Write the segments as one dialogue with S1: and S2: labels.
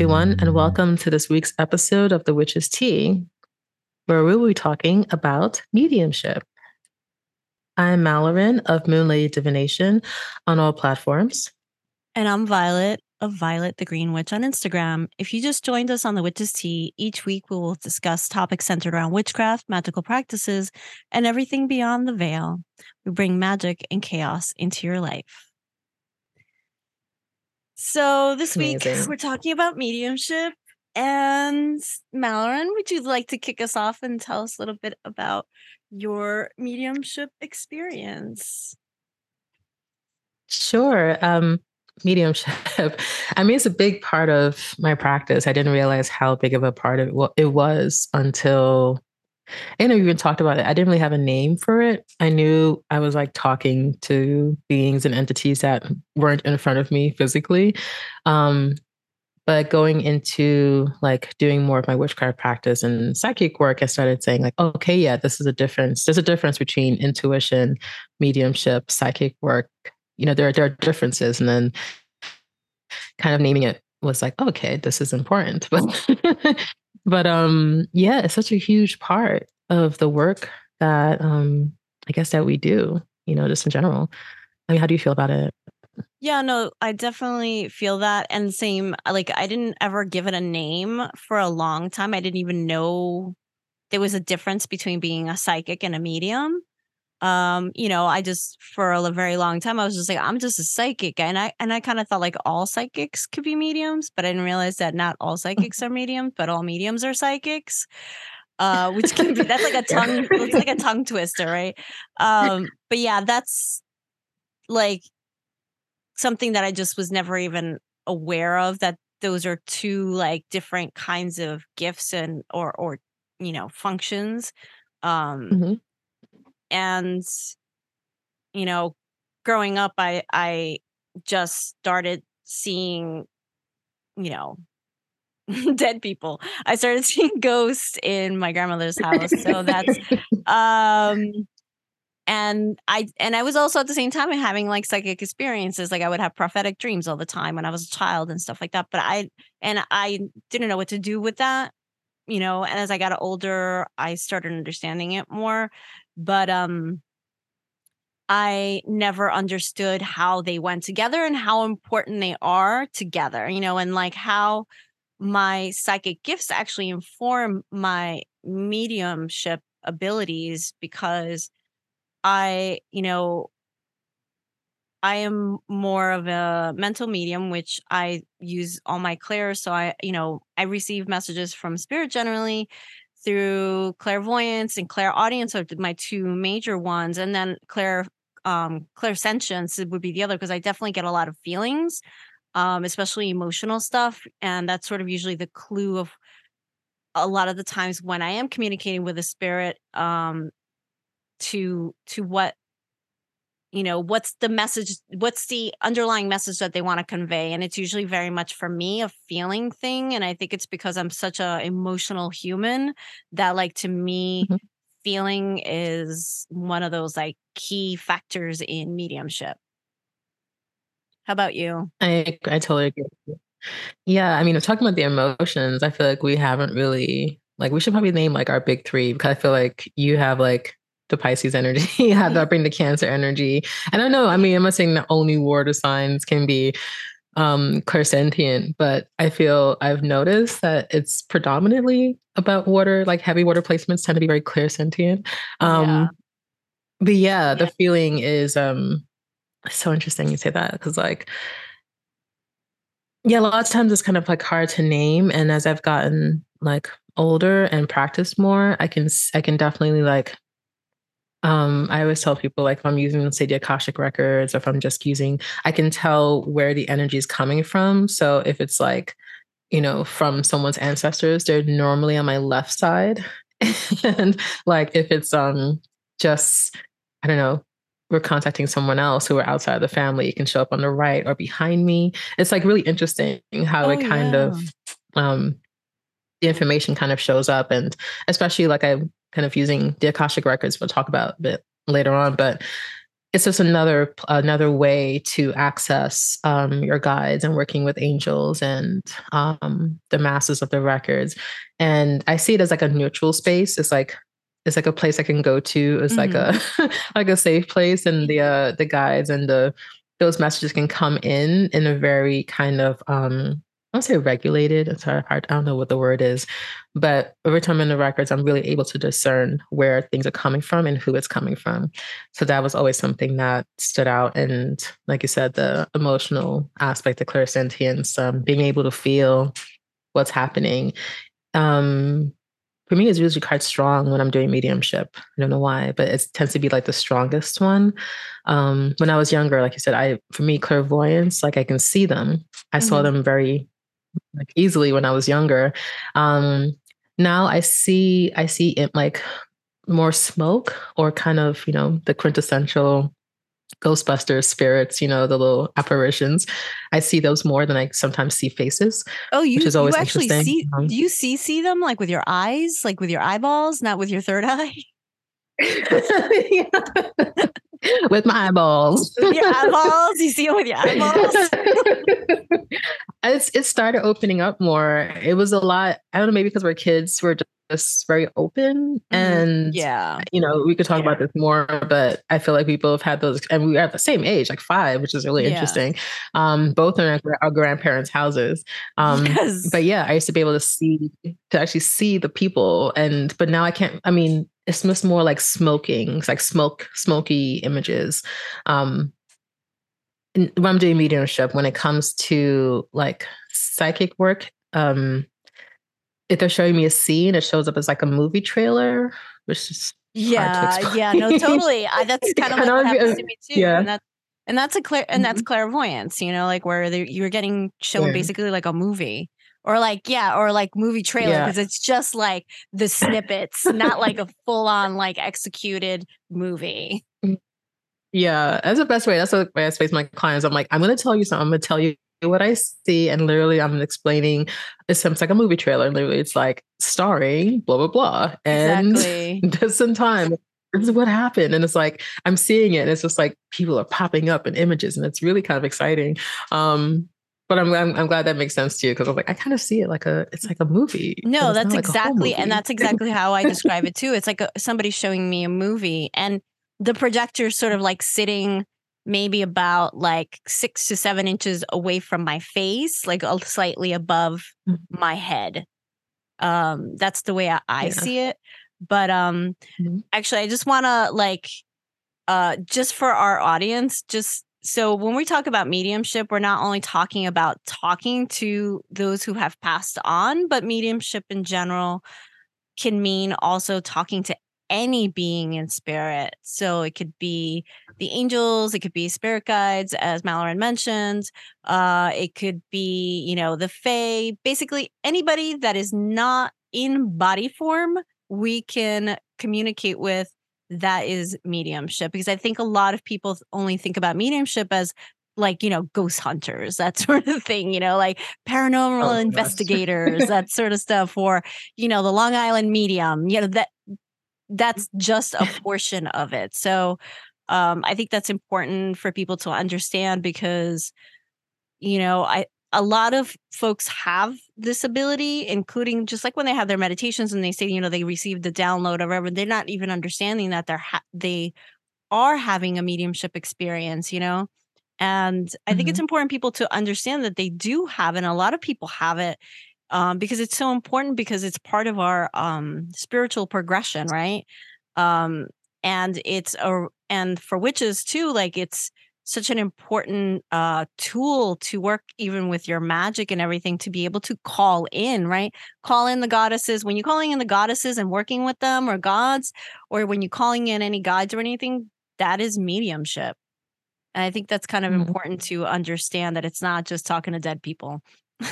S1: everyone, and welcome to this week's episode of The Witch's Tea, where we will be talking about mediumship. I'm Malorine of Moon Lady Divination on all platforms.
S2: And I'm Violet of Violet the Green Witch on Instagram. If you just joined us on The Witch's Tea, each week we will discuss topics centered around witchcraft, magical practices, and everything beyond the veil. We bring magic and chaos into your life. So this Amazing. week we're talking about mediumship. And Malorine, would you like to kick us off and tell us a little bit about your mediumship experience?
S1: Sure. Um, mediumship. I mean, it's a big part of my practice. I didn't realize how big of a part of it was until I know you even talked about it. I didn't really have a name for it. I knew I was like talking to beings and entities that weren't in front of me physically. Um, but going into like doing more of my witchcraft practice and psychic work, I started saying like, okay, yeah, this is a difference. There's a difference between intuition, mediumship, psychic work. You know, there are there are differences, and then kind of naming it was like, okay, this is important. But but um, yeah, it's such a huge part of the work that um, I guess that we do. You know, just in general. I mean, how do you feel about it?
S2: Yeah, no, I definitely feel that. And same, like, I didn't ever give it a name for a long time. I didn't even know there was a difference between being a psychic and a medium um you know i just for a very long time i was just like i'm just a psychic and i and i kind of thought like all psychics could be mediums but i didn't realize that not all psychics are mediums but all mediums are psychics uh which can be that's like a tongue it's like a tongue twister right? Um but yeah that's like something that i just was never even aware of that those are two like different kinds of gifts and or or you know functions. Um mm-hmm and you know growing up i i just started seeing you know dead people. I started seeing ghosts in my grandmother's house so that's um and i and i was also at the same time having like psychic experiences like i would have prophetic dreams all the time when i was a child and stuff like that but i and i didn't know what to do with that you know and as i got older i started understanding it more but um I never understood how they went together and how important they are together, you know, and like how my psychic gifts actually inform my mediumship abilities because I, you know, I am more of a mental medium, which I use all my clairs. So I, you know, I receive messages from spirit generally through clairvoyance and clairaudience are my two major ones and then clair um clairsentience would be the other because i definitely get a lot of feelings um especially emotional stuff and that's sort of usually the clue of a lot of the times when i am communicating with a spirit um to to what you know what's the message what's the underlying message that they want to convey? And it's usually very much for me a feeling thing and i think it's because i'm such a emotional human that like to me mm-hmm. feeling is one of those like key factors in mediumship. How about you?
S1: I i totally agree yeah i mean talking about the emotions i feel like we haven't really like we should probably name like our big three because i feel like you have like the Pisces energy, you have that bring the Cancer energy. And I know, I mean, I'm not saying that only water signs can be um clairsentient, but I feel I've noticed that it's predominantly about water, like heavy water placements tend to be very clairsentient. Um yeah. but yeah, yeah, the feeling is um so interesting you say that because like yeah, a lot of times it's kind of like hard to name. And as I've gotten like older and practiced more, I can I can definitely like um, I always tell people like if I'm using, say, the Akashic records, or if I'm just using, I can tell where the energy is coming from. So if it's like, you know, from someone's ancestors, they're normally on my left side. and like if it's um just, I don't know, we're contacting someone else who are outside of the family, it can show up on the right or behind me. It's like really interesting how oh, it kind yeah. of um the information kind of shows up and especially like I kind of using the Akashic records we'll talk about a bit later on. But it's just another another way to access um, your guides and working with angels and um, the masses of the records. And I see it as like a neutral space. It's like it's like a place I can go to. It's mm-hmm. like a mm-hmm. like a safe place, and the uh, the guides and the those messages can come in in a very kind of um, don't say regulated. It's hard, hard. I don't know what the word is, but every time in the records, I'm really able to discern where things are coming from and who it's coming from. So that was always something that stood out. And like you said, the emotional aspect, the clairsentience, um, being able to feel what's happening. Um, for me, it's usually quite strong when I'm doing mediumship. I don't know why, but it tends to be like the strongest one. Um, when I was younger, like you said, I for me clairvoyance, like I can see them. I mm-hmm. saw them very like easily when I was younger. Um, now I see I see it like more smoke or kind of you know the quintessential Ghostbusters spirits, you know, the little apparitions. I see those more than I sometimes see faces.
S2: Oh, you,
S1: which is always
S2: you actually see um, do you see see them like with your eyes, like with your eyeballs, not with your third eye?
S1: with my eyeballs.
S2: With your eyeballs? You see them with your eyeballs?
S1: it's, it started opening up more. It was a lot. I don't know, maybe because we're kids, we're just very open. Mm-hmm. And
S2: yeah,
S1: you know, we could talk yeah. about this more, but I feel like people have had those, and we are at the same age, like five, which is really yeah. interesting. Um, both in our, our grandparents' houses. Um, yes. but yeah, I used to be able to see, to actually see the people. And, but now I can't, I mean, it's just more like smoking. It's like smoke, smoky images. Um, when I'm doing mediumship, when it comes to like psychic work, um, if they're showing me a scene, it shows up as like a movie trailer, which is
S2: yeah, yeah, no, totally. I, that's kind of like what happens to me too. Yeah. And, that, and that's a clear, and mm-hmm. that's clairvoyance, you know, like where you're getting shown yeah. basically like a movie or like yeah or like movie trailer because yeah. it's just like the snippets not like a full on like executed movie
S1: mm. yeah that's the best way that's the way i space my clients i'm like i'm going to tell you something i'm going to tell you what i see and literally i'm explaining it sounds like a movie trailer And literally it's like starring blah blah blah and exactly. this in time this is what happened and it's like i'm seeing it and it's just like people are popping up in images and it's really kind of exciting um but I'm, I'm, I'm glad that makes sense to you because I was like I kind of see it like a it's like a movie.
S2: No, that's like exactly and that's exactly how I describe it too. It's like a, somebody showing me a movie and the projector sort of like sitting maybe about like six to seven inches away from my face, like slightly above mm-hmm. my head. Um, that's the way I, I yeah. see it. But um, mm-hmm. actually, I just want to like, uh, just for our audience, just so when we talk about mediumship, we're not only talking about talking to those who have passed on, but mediumship in general can mean also talking to any being in spirit. So it could be the angels, it could be spirit guides, as Malorine mentioned. Uh, it could be, you know, the fae, basically anybody that is not in body form, we can communicate with that is mediumship because I think a lot of people only think about mediumship as like you know ghost hunters that sort of thing you know like paranormal oh, investigators that sort of stuff or you know the long island medium you know that that's just a portion of it. So um i think that's important for people to understand because you know i a lot of folks have this ability, including just like when they have their meditations and they say, you know, they received the download or whatever, they're not even understanding that they're ha- they are having a mediumship experience, you know. And I mm-hmm. think it's mm-hmm. important people to understand that they do have, and a lot of people have it um, because it's so important because it's part of our um, spiritual progression, right? Um, and it's a and for witches too, like it's such an important uh, tool to work even with your magic and everything to be able to call in, right? Call in the goddesses. When you're calling in the goddesses and working with them or gods, or when you're calling in any guides or anything, that is mediumship. And I think that's kind of mm-hmm. important to understand that it's not just talking to dead people.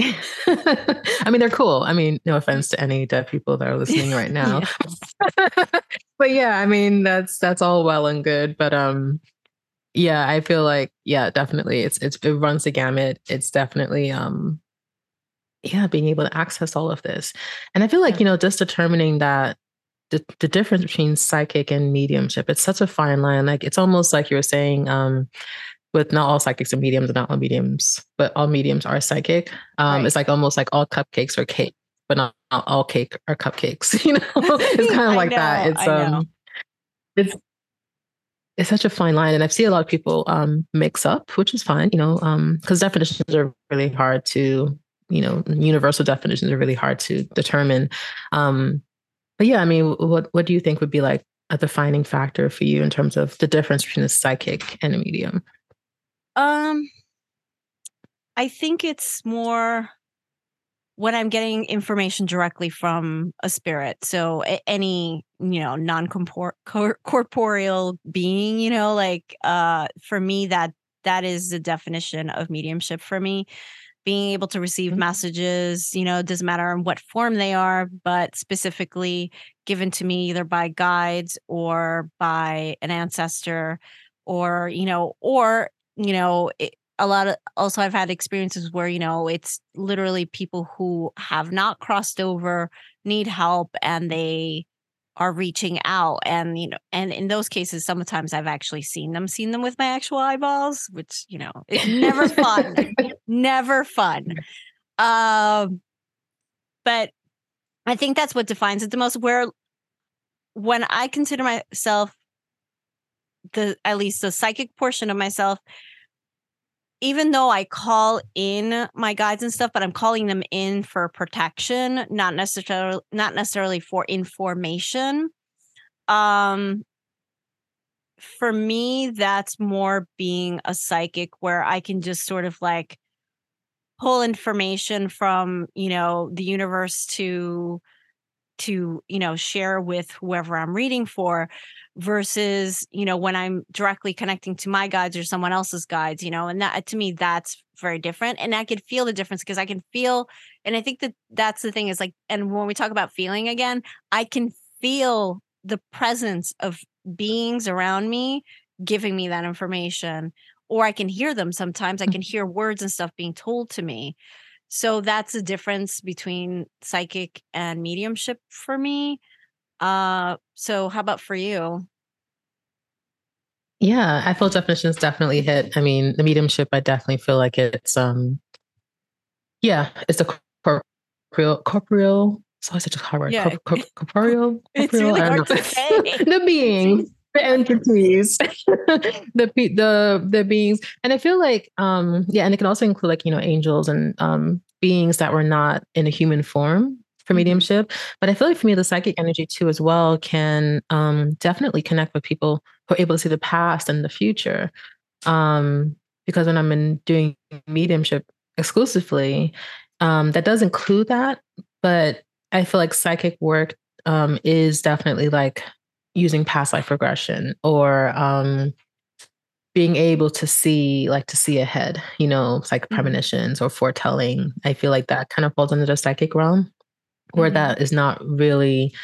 S1: I mean, they're cool. I mean, no offense to any dead people that are listening right now. but yeah, I mean, that's that's all well and good. But um, yeah, I feel like yeah, definitely it's it's it runs the gamut. It's definitely um yeah, being able to access all of this. And I feel like, you know, just determining that the, the difference between psychic and mediumship. It's such a fine line. Like it's almost like you were saying, um, with not all psychics are mediums and not all mediums, but all mediums are psychic. Um, right. It's like almost like all cupcakes are cake, but not, not all cake are cupcakes. You know, it's kind of like know, that. It's um, it's it's such a fine line, and I've seen a lot of people um mix up, which is fine. You know, um, because definitions are really hard to, you know, universal definitions are really hard to determine. Um, but yeah, I mean, what what do you think would be like a defining factor for you in terms of the difference between a psychic and a medium?
S2: Um, I think it's more when I'm getting information directly from a spirit. So any, you know, non-corporeal being, you know, like uh for me that that is the definition of mediumship for me. Being able to receive mm-hmm. messages, you know, doesn't matter in what form they are, but specifically given to me either by guides or by an ancestor or, you know, or you know, it, a lot of also I've had experiences where, you know, it's literally people who have not crossed over, need help, and they are reaching out. And, you know, and in those cases, sometimes I've actually seen them, seen them with my actual eyeballs, which, you know, it's never fun. never fun. Um, but I think that's what defines it the most. Where when I consider myself the at least the psychic portion of myself even though I call in my guides and stuff, but I'm calling them in for protection, not necessarily not necessarily for information. Um for me, that's more being a psychic where I can just sort of like pull information from, you know, the universe to to, you know, share with whoever I'm reading for versus you know when i'm directly connecting to my guides or someone else's guides you know and that to me that's very different and i could feel the difference because i can feel and i think that that's the thing is like and when we talk about feeling again i can feel the presence of beings around me giving me that information or i can hear them sometimes i can mm-hmm. hear words and stuff being told to me so that's the difference between psychic and mediumship for me uh, so how about for you?
S1: Yeah, I feel definitions definitely hit. I mean, the mediumship, I definitely feel like it's um yeah, it's a corporeal corporeal it's always such a hard word. Yeah. Corp, corp, corporeal,
S2: it's really hard to say.
S1: the beings, the entities, the the the beings, and I feel like um yeah, and it can also include like you know angels and um beings that were not in a human form for mm-hmm. mediumship. But I feel like for me, the psychic energy too, as well, can um, definitely connect with people who are able to see the past and the future. Um, because when I'm in doing mediumship exclusively, um, that does include that. But I feel like psychic work um, is definitely like using past life regression or um, being able to see like to see ahead you know like mm-hmm. premonitions or foretelling i feel like that kind of falls under the psychic realm where mm-hmm. that is not really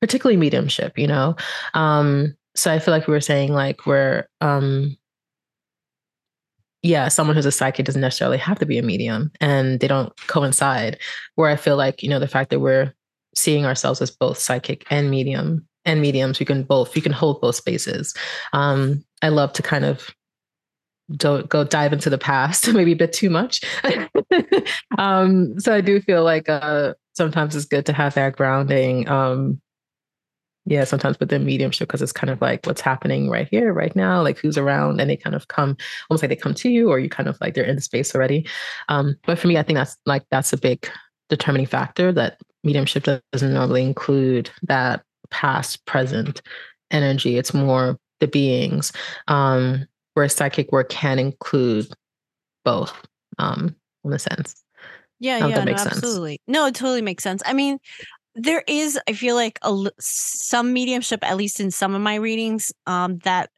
S1: particularly mediumship, you know? Um, so I feel like we were saying like where um yeah, someone who's a psychic doesn't necessarily have to be a medium and they don't coincide. Where I feel like, you know, the fact that we're seeing ourselves as both psychic and medium and mediums, You can both, you can hold both spaces. Um, I love to kind of don't go dive into the past, maybe a bit too much. um, so I do feel like uh, sometimes it's good to have that grounding. Um, yeah, sometimes within mediumship because it's kind of like what's happening right here, right now, like who's around, and they kind of come almost like they come to you, or you kind of like they're in the space already. Um, but for me, I think that's like that's a big determining factor that mediumship doesn't normally include that past present energy. It's more the beings. Um, where psychic work can include both, um, in a sense.
S2: Yeah, yeah, no, absolutely. No, it totally makes sense. I mean, there is, I feel like a some mediumship, at least in some of my readings, um, that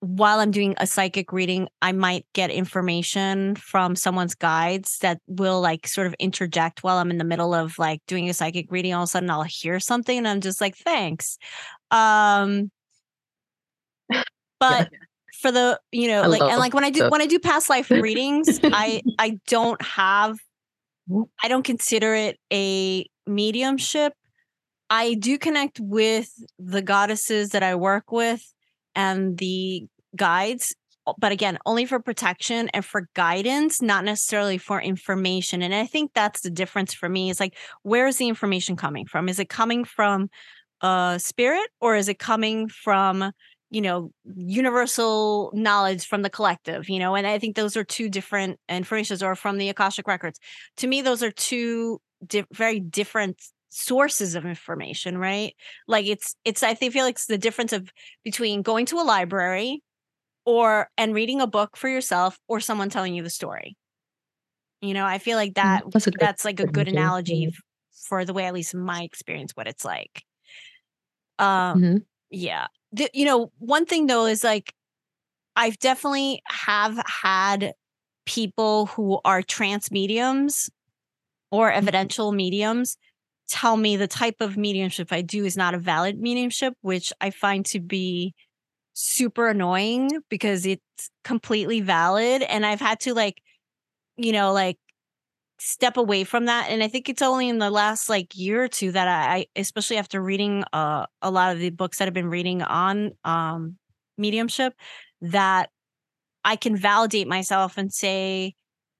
S2: while I'm doing a psychic reading, I might get information from someone's guides that will like sort of interject while I'm in the middle of like doing a psychic reading. All of a sudden, I'll hear something, and I'm just like, "Thanks." Um, but yeah for the you know I like and like when i do when i do past life readings i i don't have i don't consider it a mediumship I do connect with the goddesses that I work with and the guides, but again, only for protection and for guidance, not necessarily for information. And I think that's the difference for me is like, where is the information coming from? Is it coming from a spirit or is it coming from you know universal knowledge from the collective you know and i think those are two different informations or from the akashic records to me those are two di- very different sources of information right? Like it's it's i think feel like it's the difference of between going to a library or and reading a book for yourself or someone telling you the story. You know i feel like mm, that that's, that's like a good analogy for the way at least in my experience what it's like. Um mm-hmm. yeah. The, you know, one thing though is like I've definitely have had people who are trance mediums or mm-hmm. evidential mediums tell me the type of mediumship I do is not a valid mediumship, which I find to be super annoying because it's completely valid. And I've had to like, you know, like step away from that and i think it's only in the last like year or two that i, especially after reading uh, a lot of the books that i've been reading on um, mediumship that i can validate myself and say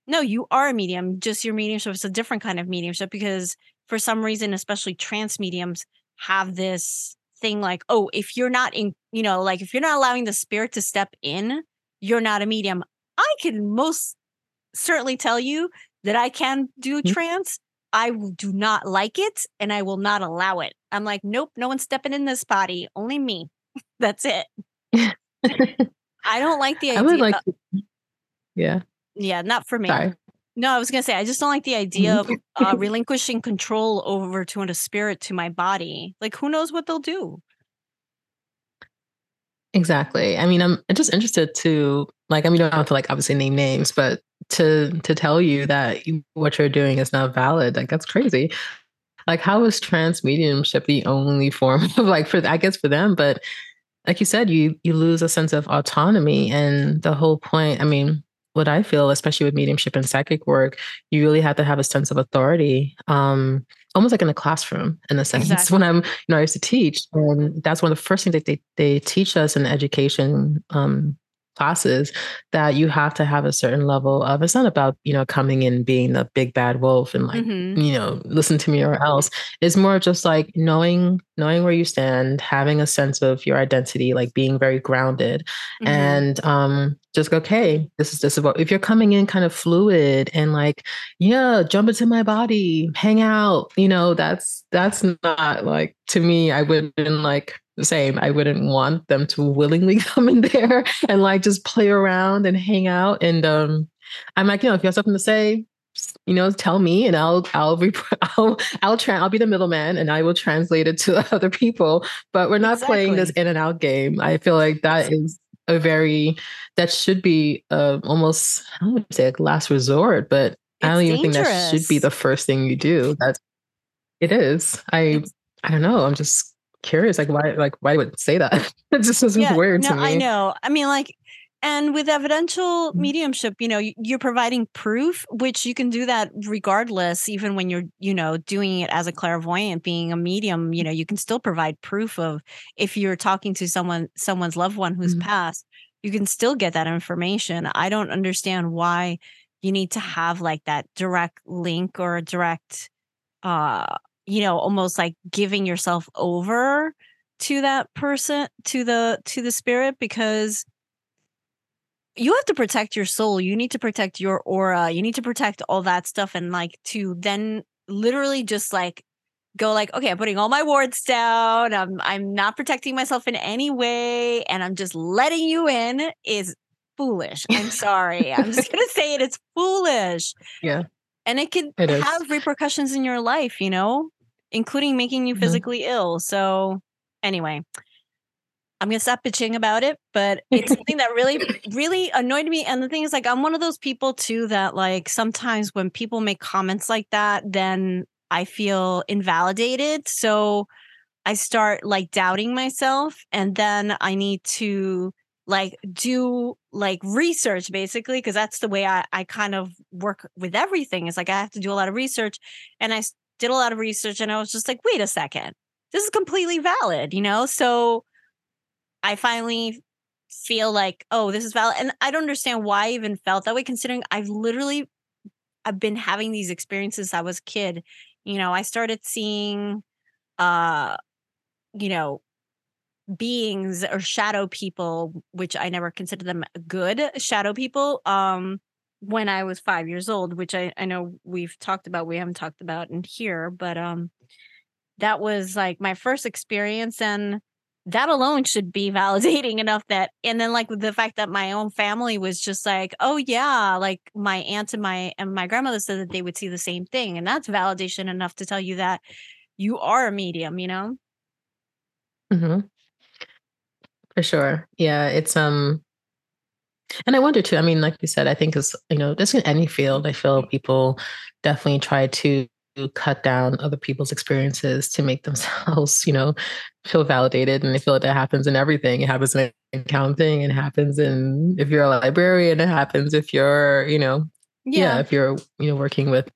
S2: no you are a medium just your mediumship is a different kind of mediumship because for some reason especially trance mediums have this thing like oh if you're not in you know like if you're not allowing the spirit to step in you're not a medium i can most certainly tell you that I can do mm-hmm. trance, I do not like it and I will not allow it. I'm like, nope, no one's stepping in this body, only me. That's it. I don't like the idea. I would like, to,
S1: yeah,
S2: yeah, not for me. Sorry. No, I was gonna say I just don't like the idea of mm-hmm. uh, relinquishing control over to a spirit to my body. Like, who knows what they'll do?
S1: Exactly. I mean, I'm just interested to like. I mean, you don't have to like obviously name names, but to to tell you that you, what you're doing is not valid like that's crazy like how is trance mediumship the only form of like for i guess for them but like you said you you lose a sense of autonomy and the whole point i mean what i feel especially with mediumship and psychic work you really have to have a sense of authority um almost like in a classroom in a sense exactly. when i'm you know i used to teach and that's one of the first things that they, they teach us in education um classes that you have to have a certain level of it's not about you know coming in being the big bad wolf and like mm-hmm. you know listen to me or else it's more just like knowing knowing where you stand having a sense of your identity like being very grounded mm-hmm. and um just okay this is just about if you're coming in kind of fluid and like yeah jump into my body hang out you know that's that's not like to me i wouldn't like same. I wouldn't want them to willingly come in there and like just play around and hang out. And um, I'm like, you know, if you have something to say, you know, tell me and I'll I'll rep- I'll I'll try I'll be the middleman and I will translate it to other people. But we're not exactly. playing this in and out game. I feel like that is a very that should be uh, almost I don't want to say like last resort, but it's I don't even dangerous. think that should be the first thing you do. That's it is. I it's, I don't know. I'm just curious, like why, like why would say that? it just seems yeah, weird
S2: no,
S1: to me.
S2: I know. I mean, like, and with evidential mm-hmm. mediumship, you know, you're providing proof, which you can do that regardless, even when you're, you know, doing it as a clairvoyant, being a medium, you know, you can still provide proof of if you're talking to someone, someone's loved one who's mm-hmm. passed, you can still get that information. I don't understand why you need to have like that direct link or a direct uh you know almost like giving yourself over to that person to the to the spirit because you have to protect your soul. You need to protect your aura. You need to protect all that stuff and like to then literally just like go like okay i'm putting all my wards down. I'm i'm not protecting myself in any way and i'm just letting you in is foolish. I'm sorry. I'm just gonna say it it's foolish.
S1: Yeah.
S2: And it can it have repercussions in your life you know including making you mm-hmm. physically mm-hmm. ill. So, anyway, I'm gonna stop bitching about it, but it's something that really, really annoyed me. And the thing is, like, I'm one of those people too that, like, sometimes when people make comments like that, then I feel invalidated. So I start like doubting myself, and then I need to like do like research basically because that's the way I, I kind of work with everything is like i have to do a lot of research and i did a lot of research and I was just like, wait a second. this is completely valid, you know? So I finally feel like, oh, this is valid. And I don't understand why I even felt that way, considering I've literally I've been having these experiences I was a kid. You know, I started seeing uh, you know, beings or shadow people, which I never considered them good shadow people, um, when I was five years old, which I, I know we've talked about, we haven't talked about in here, but um that was like my first experience and that alone should be validating enough that and then like the fact that my own family was just like oh yeah like my aunt and my and my grandmother said that they would see the same thing and that's validation enough to tell you that you are a medium you know
S1: mm-hmm. for sure yeah it's um and i wonder too i mean like you said i think is you know just in any field i feel people definitely try to cut down other people's experiences to make themselves, you know, feel validated. And I feel like that happens in everything. It happens in accounting, it happens in if you're a librarian, it happens if you're, you know, yeah, yeah if you're, you know, working with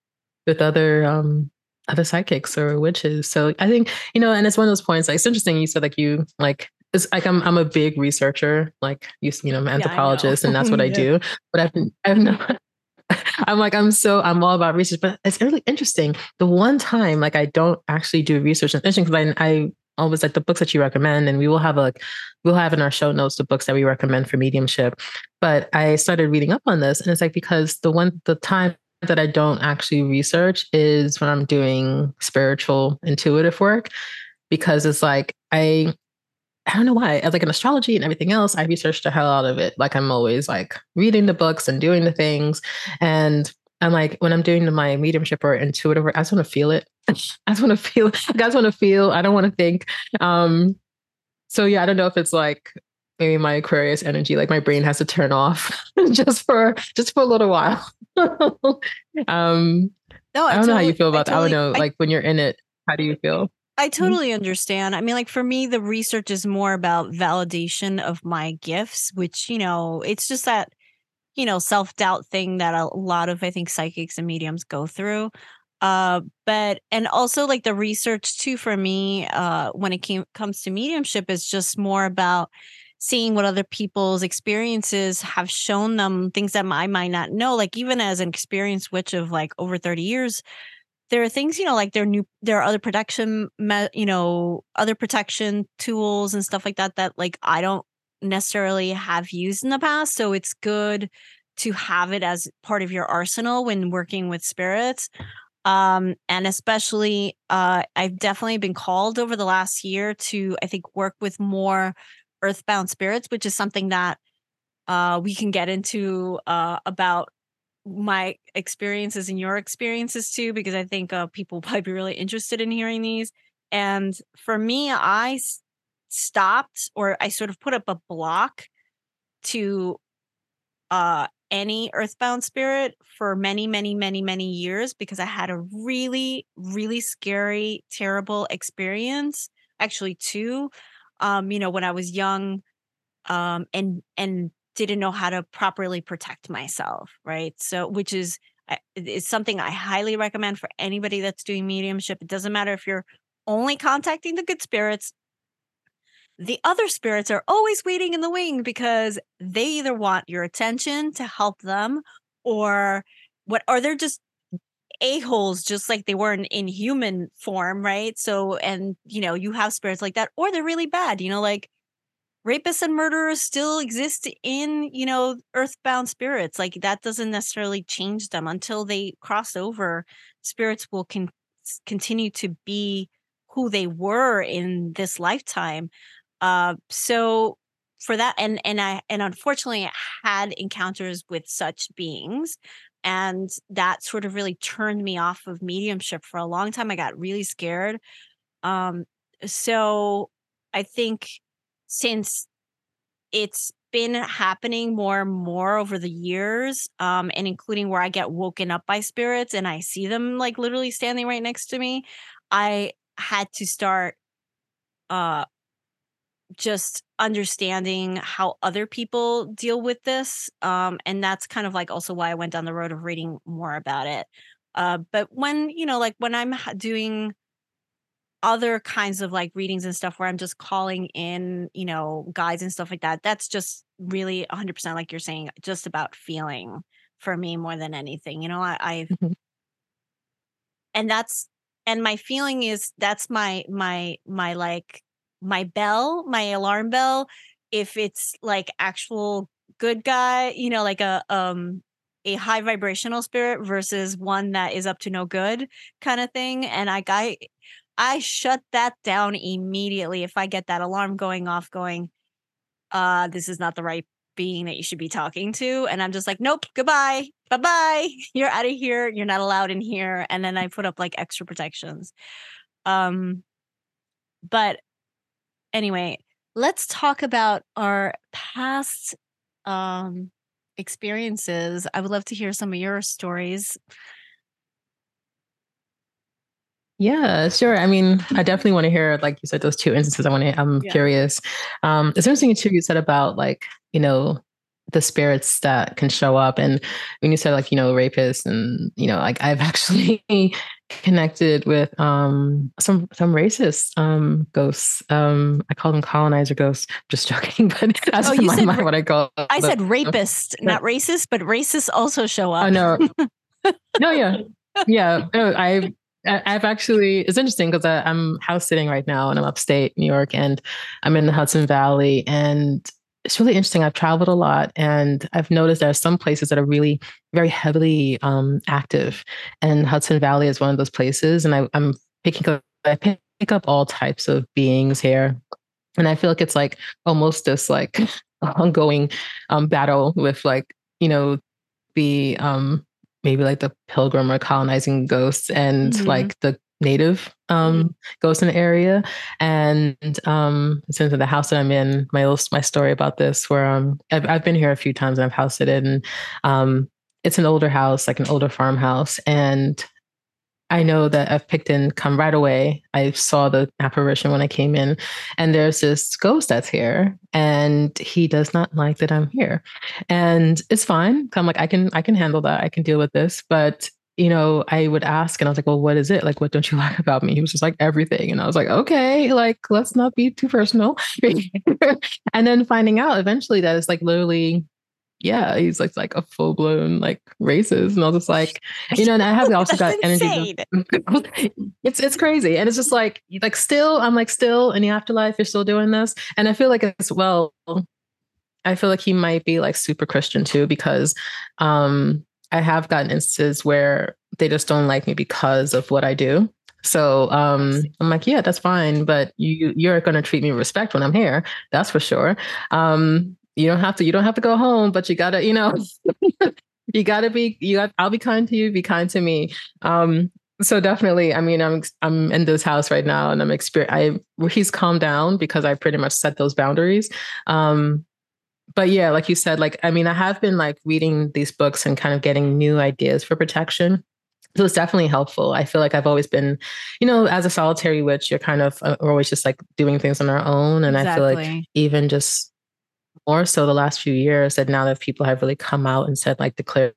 S1: with other um other psychics or witches. So I think, you know, and it's one of those points, like it's interesting you said like you like it's like I'm I'm a big researcher, like you you know, I'm an anthropologist yeah, and that's what I do. But I've I've not I'm like, I'm so, I'm all about research, but it's really interesting. The one time, like, I don't actually do research. It's interesting because I, I always like the books that you recommend, and we will have a, we'll have in our show notes the books that we recommend for mediumship. But I started reading up on this, and it's like because the one, the time that I don't actually research is when I'm doing spiritual intuitive work, because it's like I I don't know why. As like in astrology and everything else, I researched the hell out of it. Like I'm always like reading the books and doing the things. And I'm like, when I'm doing my mediumship or intuitive I just want to feel it. I just want to feel. I just want to feel. I don't want to think. Um, so yeah, I don't know if it's like maybe my Aquarius energy, like my brain has to turn off just for just for a little while. um, no, I, I don't totally, know how you feel about I that. I don't know, like when you're in it, how do you feel?
S2: I mm-hmm. totally understand. I mean, like for me, the research is more about validation of my gifts, which, you know, it's just that, you know, self doubt thing that a lot of, I think, psychics and mediums go through. Uh, but, and also like the research too, for me, uh, when it came, comes to mediumship, is just more about seeing what other people's experiences have shown them, things that I might not know. Like, even as an experienced witch of like over 30 years, there are things you know like there are new there are other protection you know other protection tools and stuff like that that like i don't necessarily have used in the past. So it's good to have it as part of your arsenal when working with spirits. Um and especially uh i've definitely been called over the last year to i think work with more earthbound spirits which is something that uh we can get into uh about my experiences and your experiences too, because I think uh, people will probably be really interested in hearing these. And for me, I s- stopped or I sort of put up a block to uh, any earthbound spirit for many, many, many, many years because I had a really, really scary, terrible experience. Actually, two. Um, you know, when I was young, um, and and didn't know how to properly protect myself, right? So, which is is something I highly recommend for anybody that's doing mediumship. It doesn't matter if you're only contacting the good spirits. The other spirits are always waiting in the wing because they either want your attention to help them or what are they're just a-holes just like they were in, in human form, right? So and you know, you have spirits like that, or they're really bad, you know, like rapists and murderers still exist in you know earthbound spirits like that doesn't necessarily change them until they cross over spirits will con- continue to be who they were in this lifetime uh so for that and and i and unfortunately I had encounters with such beings and that sort of really turned me off of mediumship for a long time i got really scared um so i think since it's been happening more and more over the years um and including where i get woken up by spirits and i see them like literally standing right next to me i had to start uh just understanding how other people deal with this um and that's kind of like also why i went down the road of reading more about it. Uh but when you know like when i'm doing other kinds of like readings and stuff where I'm just calling in, you know, guides and stuff like that. That's just really 100% like you're saying, just about feeling for me more than anything. You know, I, I've, mm-hmm. and that's, and my feeling is that's my, my, my like, my bell, my alarm bell. If it's like actual good guy, you know, like a, um, a high vibrational spirit versus one that is up to no good kind of thing. And I, I, I shut that down immediately if I get that alarm going off, going, uh, this is not the right being that you should be talking to. And I'm just like, nope, goodbye. Bye bye. You're out of here. You're not allowed in here. And then I put up like extra protections. Um, but anyway, let's talk about our past um experiences. I would love to hear some of your stories.
S1: Yeah, sure. I mean, I definitely want to hear, like you said, those two instances. I want to. I'm yeah. curious. Um, it's interesting too. You said about like you know the spirits that can show up, and when you said like you know rapists, and you know like I've actually connected with um some some racist um ghosts. Um, I call them colonizer ghosts. I'm Just joking, but that's oh, my mind what I call.
S2: I said rapist, not racist, but racists also show up.
S1: Oh no, no, yeah, yeah. No, I I've actually, it's interesting because I'm house sitting right now and I'm upstate New York and I'm in the Hudson Valley. And it's really interesting. I've traveled a lot and I've noticed there are some places that are really very heavily um, active. And Hudson Valley is one of those places. And I, I'm picking up, I pick up all types of beings here. And I feel like it's like almost this like ongoing um, battle with like, you know, the um, maybe like the pilgrim or colonizing ghosts and mm-hmm. like the native um, mm-hmm. ghosts in the area. And um, since in the house that I'm in, my my story about this, where um, I've, I've been here a few times and I've house sitted, and um, it's an older house, like an older farmhouse, and I know that picked in come right away. I saw the apparition when I came in, and there's this ghost that's here, and he does not like that I'm here, and it's fine. I'm like, I can, I can handle that. I can deal with this. But you know, I would ask, and I was like, well, what is it? Like, what don't you like about me? He was just like everything, and I was like, okay, like let's not be too personal. and then finding out eventually that it's like literally yeah, he's like like a full blown like racist, and I was just like, you know, and I have also got energy. it's it's crazy, and it's just like like still, I'm like still in the afterlife, you're still doing this, and I feel like as well. I feel like he might be like super Christian too, because um, I have gotten instances where they just don't like me because of what I do. So um, I'm like, yeah, that's fine, but you you're going to treat me with respect when I'm here. That's for sure. Um, you don't have to you don't have to go home but you gotta you know you gotta be you got i'll be kind to you be kind to me um so definitely i mean i'm i'm in this house right now and i'm experience i he's calmed down because i pretty much set those boundaries um but yeah like you said like i mean i have been like reading these books and kind of getting new ideas for protection so it's definitely helpful. I feel like I've always been, you know, as a solitary witch, you're kind of uh, always just like doing things on our own. And exactly. I feel like even just more so the last few years that now that people have really come out and said like declared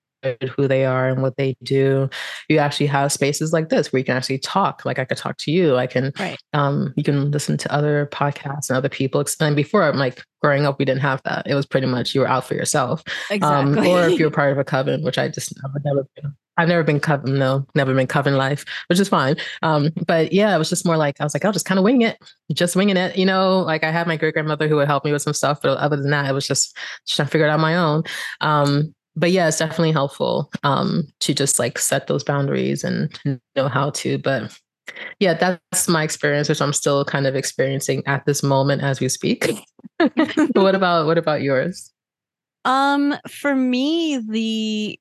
S1: who they are and what they do you actually have spaces like this where you can actually talk. Like i could talk to you. I can right. um you can listen to other podcasts and other people. And before i'm like growing up we didn't have that. It was pretty much you were out for yourself. Exactly. um or if you're part of a coven which i just I would never been I've never been coven, no, never been coven life, which is fine. Um, but yeah, it was just more like I was like, I'll just kind of wing it, just winging it, you know. Like I had my great grandmother who would help me with some stuff, but other than that, it was just, trying to figure it out on my own. Um, but yeah, it's definitely helpful um, to just like set those boundaries and know how to. But yeah, that's my experience, which I'm still kind of experiencing at this moment as we speak. what about what about yours?
S2: Um, for me, the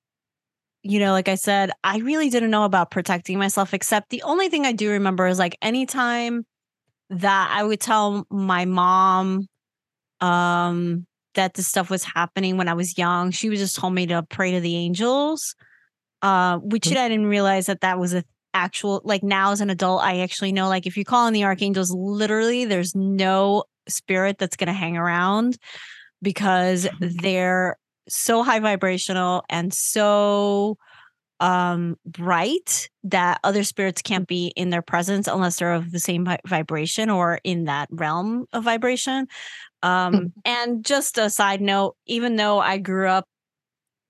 S2: you know, like I said, I really didn't know about protecting myself, except the only thing I do remember is like anytime that I would tell my mom um that this stuff was happening when I was young, she would just told me to pray to the angels. Uh, which mm-hmm. I didn't realize that that was a actual like now as an adult, I actually know like if you call on the archangels, literally there's no spirit that's gonna hang around because mm-hmm. they're so high vibrational and so um bright that other spirits can't be in their presence unless they're of the same vibration or in that realm of vibration um mm-hmm. and just a side note even though i grew up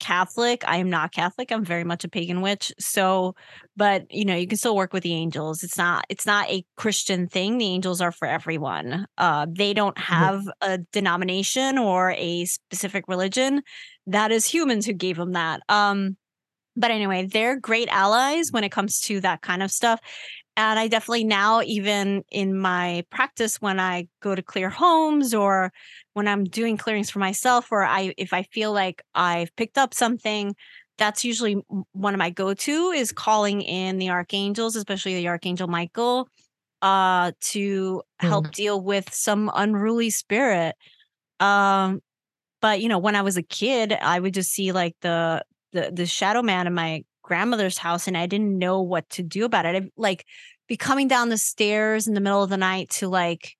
S2: Catholic. I am not Catholic. I'm very much a pagan witch. So, but you know, you can still work with the angels. It's not it's not a Christian thing. The angels are for everyone. Uh they don't mm-hmm. have a denomination or a specific religion. That is humans who gave them that. Um but anyway, they're great allies when it comes to that kind of stuff. And I definitely now, even in my practice, when I go to clear homes or when I'm doing clearings for myself, or I, if I feel like I've picked up something, that's usually one of my go-to is calling in the archangels, especially the archangel Michael, uh, to help mm-hmm. deal with some unruly spirit. Um, but you know, when I was a kid, I would just see like the the the shadow man in my grandmother's house and I didn't know what to do about it. I, like be coming down the stairs in the middle of the night to like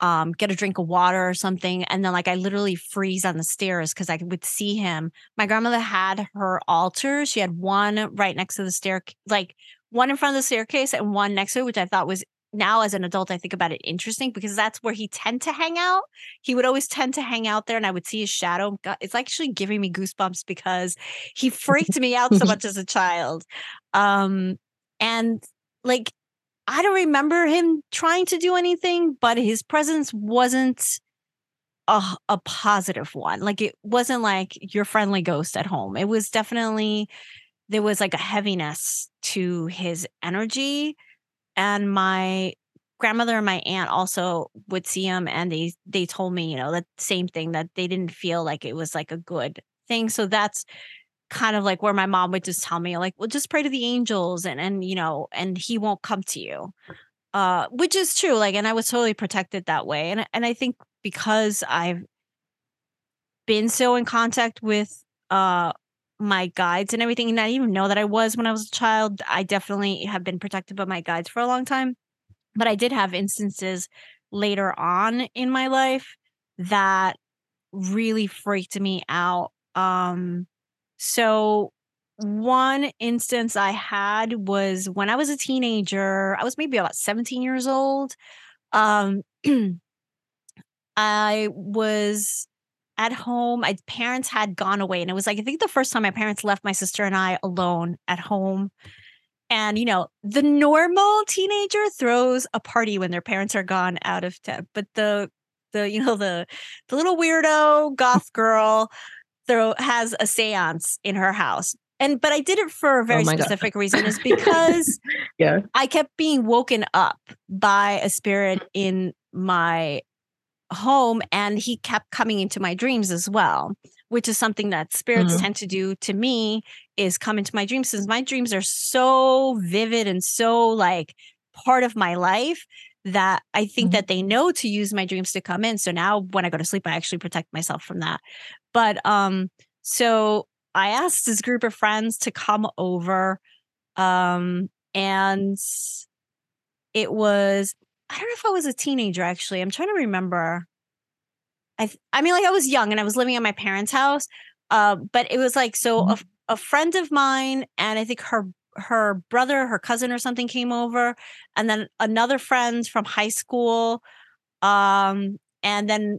S2: um, get a drink of water or something. And then like I literally freeze on the stairs because I would see him. My grandmother had her altar. She had one right next to the stair, like one in front of the staircase and one next to it, which I thought was now as an adult, I think about it interesting because that's where he tend to hang out. He would always tend to hang out there, and I would see his shadow. It's actually giving me goosebumps because he freaked me out so much as a child. Um, and like I don't remember him trying to do anything, but his presence wasn't a, a positive one. Like it wasn't like your friendly ghost at home. It was definitely there was like a heaviness to his energy and my grandmother and my aunt also would see him and they they told me you know that same thing that they didn't feel like it was like a good thing. So that's kind of like where my mom would just tell me like well just pray to the angels and and you know and he won't come to you uh which is true like and i was totally protected that way and and i think because i've been so in contact with uh my guides and everything. And I didn't even know that I was when I was a child. I definitely have been protected by my guides for a long time. But I did have instances later on in my life that really freaked me out. Um, so one instance I had was when I was a teenager, I was maybe about 17 years old. Um, I was at home. My parents had gone away. And it was like, I think the first time my parents left my sister and I alone at home. And, you know, the normal teenager throws a party when their parents are gone out of town. But the, the, you know, the, the little weirdo goth girl throw has a seance in her house. And, but I did it for a oh very oh specific God. reason is because
S1: yeah.
S2: I kept being woken up by a spirit in my home and he kept coming into my dreams as well which is something that spirits mm-hmm. tend to do to me is come into my dreams since my dreams are so vivid and so like part of my life that I think mm-hmm. that they know to use my dreams to come in. So now when I go to sleep, I actually protect myself from that. But um, so I asked this group of friends to come over. Um, and it was I don't know if I was a teenager actually. I'm trying to remember. I I mean like I was young and I was living at my parents' house. Uh, but it was like so mm-hmm. a, a friend of mine and I think her her brother, her cousin or something came over and then another friend from high school um and then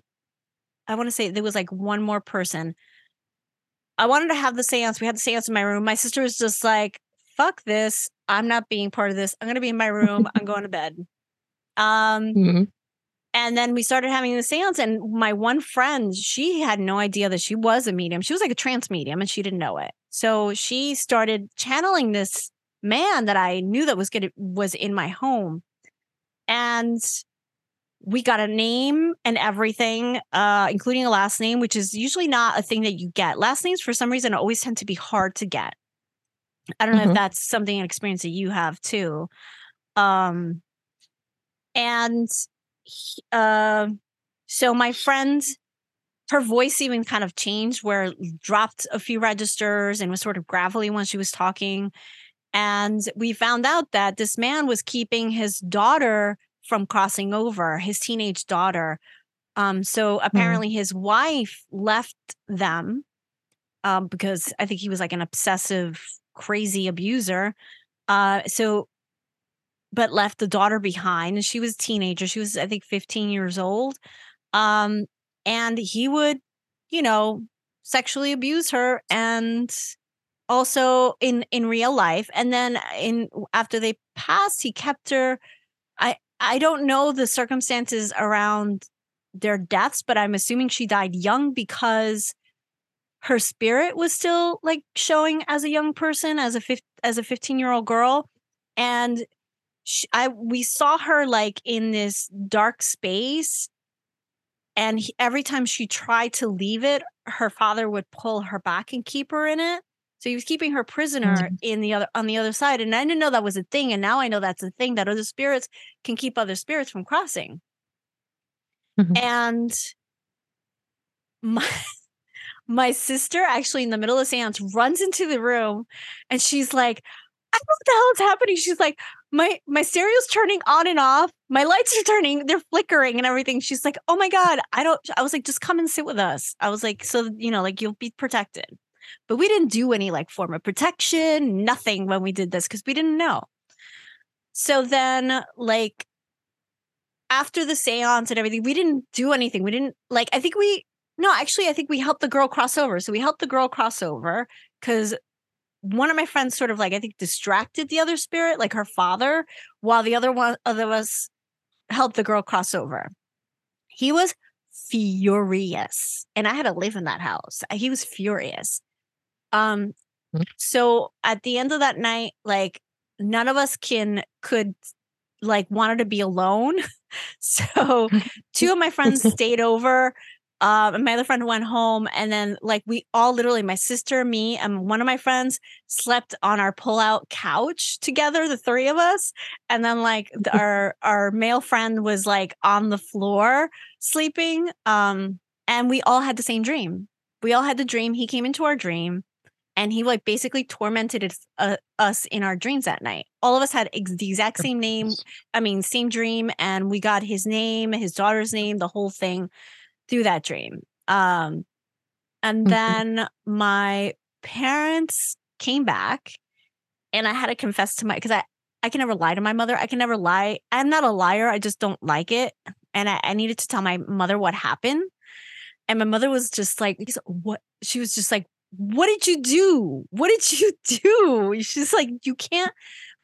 S2: I want to say there was like one more person. I wanted to have the seance. We had the seance in my room. My sister was just like, fuck this. I'm not being part of this. I'm going to be in my room. I'm going to bed. Um, mm-hmm. And then we started having the seance, and my one friend, she had no idea that she was a medium. She was like a trance medium, and she didn't know it. So she started channeling this man that I knew that was gonna was in my home, and we got a name and everything, uh, including a last name, which is usually not a thing that you get. Last names, for some reason, always tend to be hard to get. I don't know mm-hmm. if that's something an experience that you have too. Um, and uh, so my friend, her voice even kind of changed where dropped a few registers and was sort of gravelly when she was talking. And we found out that this man was keeping his daughter from crossing over, his teenage daughter. Um, so hmm. apparently mm. his wife left them um, because I think he was like an obsessive crazy abuser. Uh, so, but left the daughter behind, and she was a teenager. She was, I think, 15 years old. Um, and he would, you know, sexually abuse her and also in in real life and then in after they passed he kept her i i don't know the circumstances around their deaths but i'm assuming she died young because her spirit was still like showing as a young person as a as a 15 year old girl and she, i we saw her like in this dark space and he, every time she tried to leave it her father would pull her back and keep her in it so he was keeping her prisoner mm-hmm. in the other on the other side. And I didn't know that was a thing. And now I know that's a thing that other spirits can keep other spirits from crossing. Mm-hmm. And my my sister actually in the middle of the seance runs into the room and she's like, I don't know what the hell is happening. She's like, my my stereo's turning on and off. My lights are turning, they're flickering and everything. She's like, oh my God, I don't I was like, just come and sit with us. I was like, so you know, like you'll be protected. But we didn't do any like form of protection, nothing when we did this because we didn't know. So then, like, after the seance and everything, we didn't do anything. We didn't like, I think we, no, actually, I think we helped the girl cross over. So we helped the girl cross over because one of my friends sort of like, I think, distracted the other spirit, like her father, while the other one of us helped the girl cross over. He was furious. And I had to live in that house. He was furious. Um, mm-hmm. so at the end of that night, like none of us can could like wanted to be alone. so two of my friends stayed over. Um, and my other friend went home, and then like we all literally, my sister, me, and one of my friends slept on our pull-out couch together, the three of us. And then like our our male friend was like on the floor sleeping. Um, and we all had the same dream. We all had the dream. He came into our dream and he like basically tormented uh, us in our dreams that night. All of us had ex- the exact same name, I mean, same dream, and we got his name, his daughter's name, the whole thing through that dream. Um, and mm-hmm. then my parents came back, and I had to confess to my because I I can never lie to my mother. I can never lie. I'm not a liar. I just don't like it, and I, I needed to tell my mother what happened. And my mother was just like, "What?" She was just like, what did you do? What did you do? She's like, you can't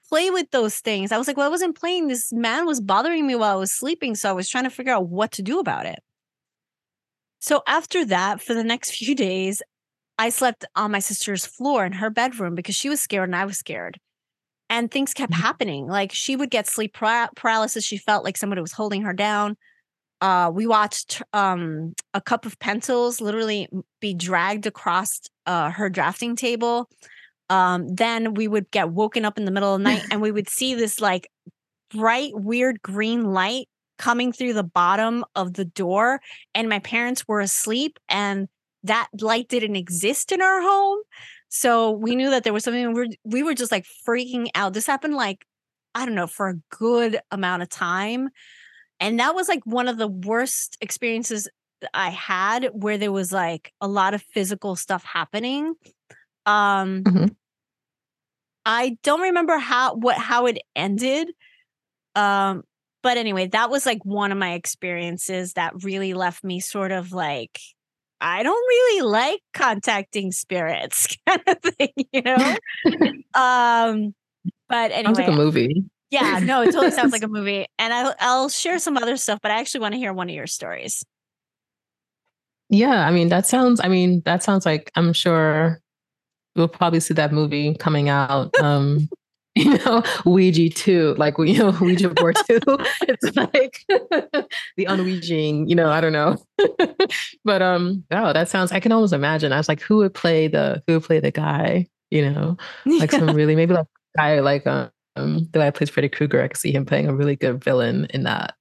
S2: play with those things. I was like, well, I wasn't playing. This man was bothering me while I was sleeping. So I was trying to figure out what to do about it. So after that, for the next few days, I slept on my sister's floor in her bedroom because she was scared and I was scared. And things kept mm-hmm. happening. Like she would get sleep paralysis. She felt like somebody was holding her down uh, we watched um, a cup of pencils literally be dragged across uh, her drafting table. Um, then we would get woken up in the middle of the night and we would see this like bright, weird green light coming through the bottom of the door. And my parents were asleep and that light didn't exist in our home. So we knew that there was something we were, we were just like freaking out. This happened like, I don't know, for a good amount of time. And that was like one of the worst experiences I had where there was like a lot of physical stuff happening. Um mm-hmm. I don't remember how what how it ended. Um but anyway, that was like one of my experiences that really left me sort of like I don't really like contacting spirits kind of thing, you know? um but anyway.
S1: Sounds like a movie.
S2: Yeah, no, it totally sounds like a movie. And I'll, I'll share some other stuff, but I actually want to hear one of your stories.
S1: Yeah, I mean, that sounds, I mean, that sounds like I'm sure we'll probably see that movie coming out. Um, you know, Ouija 2, like, you know, Ouija board 2. it's like the unouijing, you know, I don't know. but um, oh, that sounds, I can almost imagine. I was like, who would play the, who would play the guy, you know, like some really, maybe like guy like, um, the guy plays Freddy Krueger. I could see him playing a really good villain in that.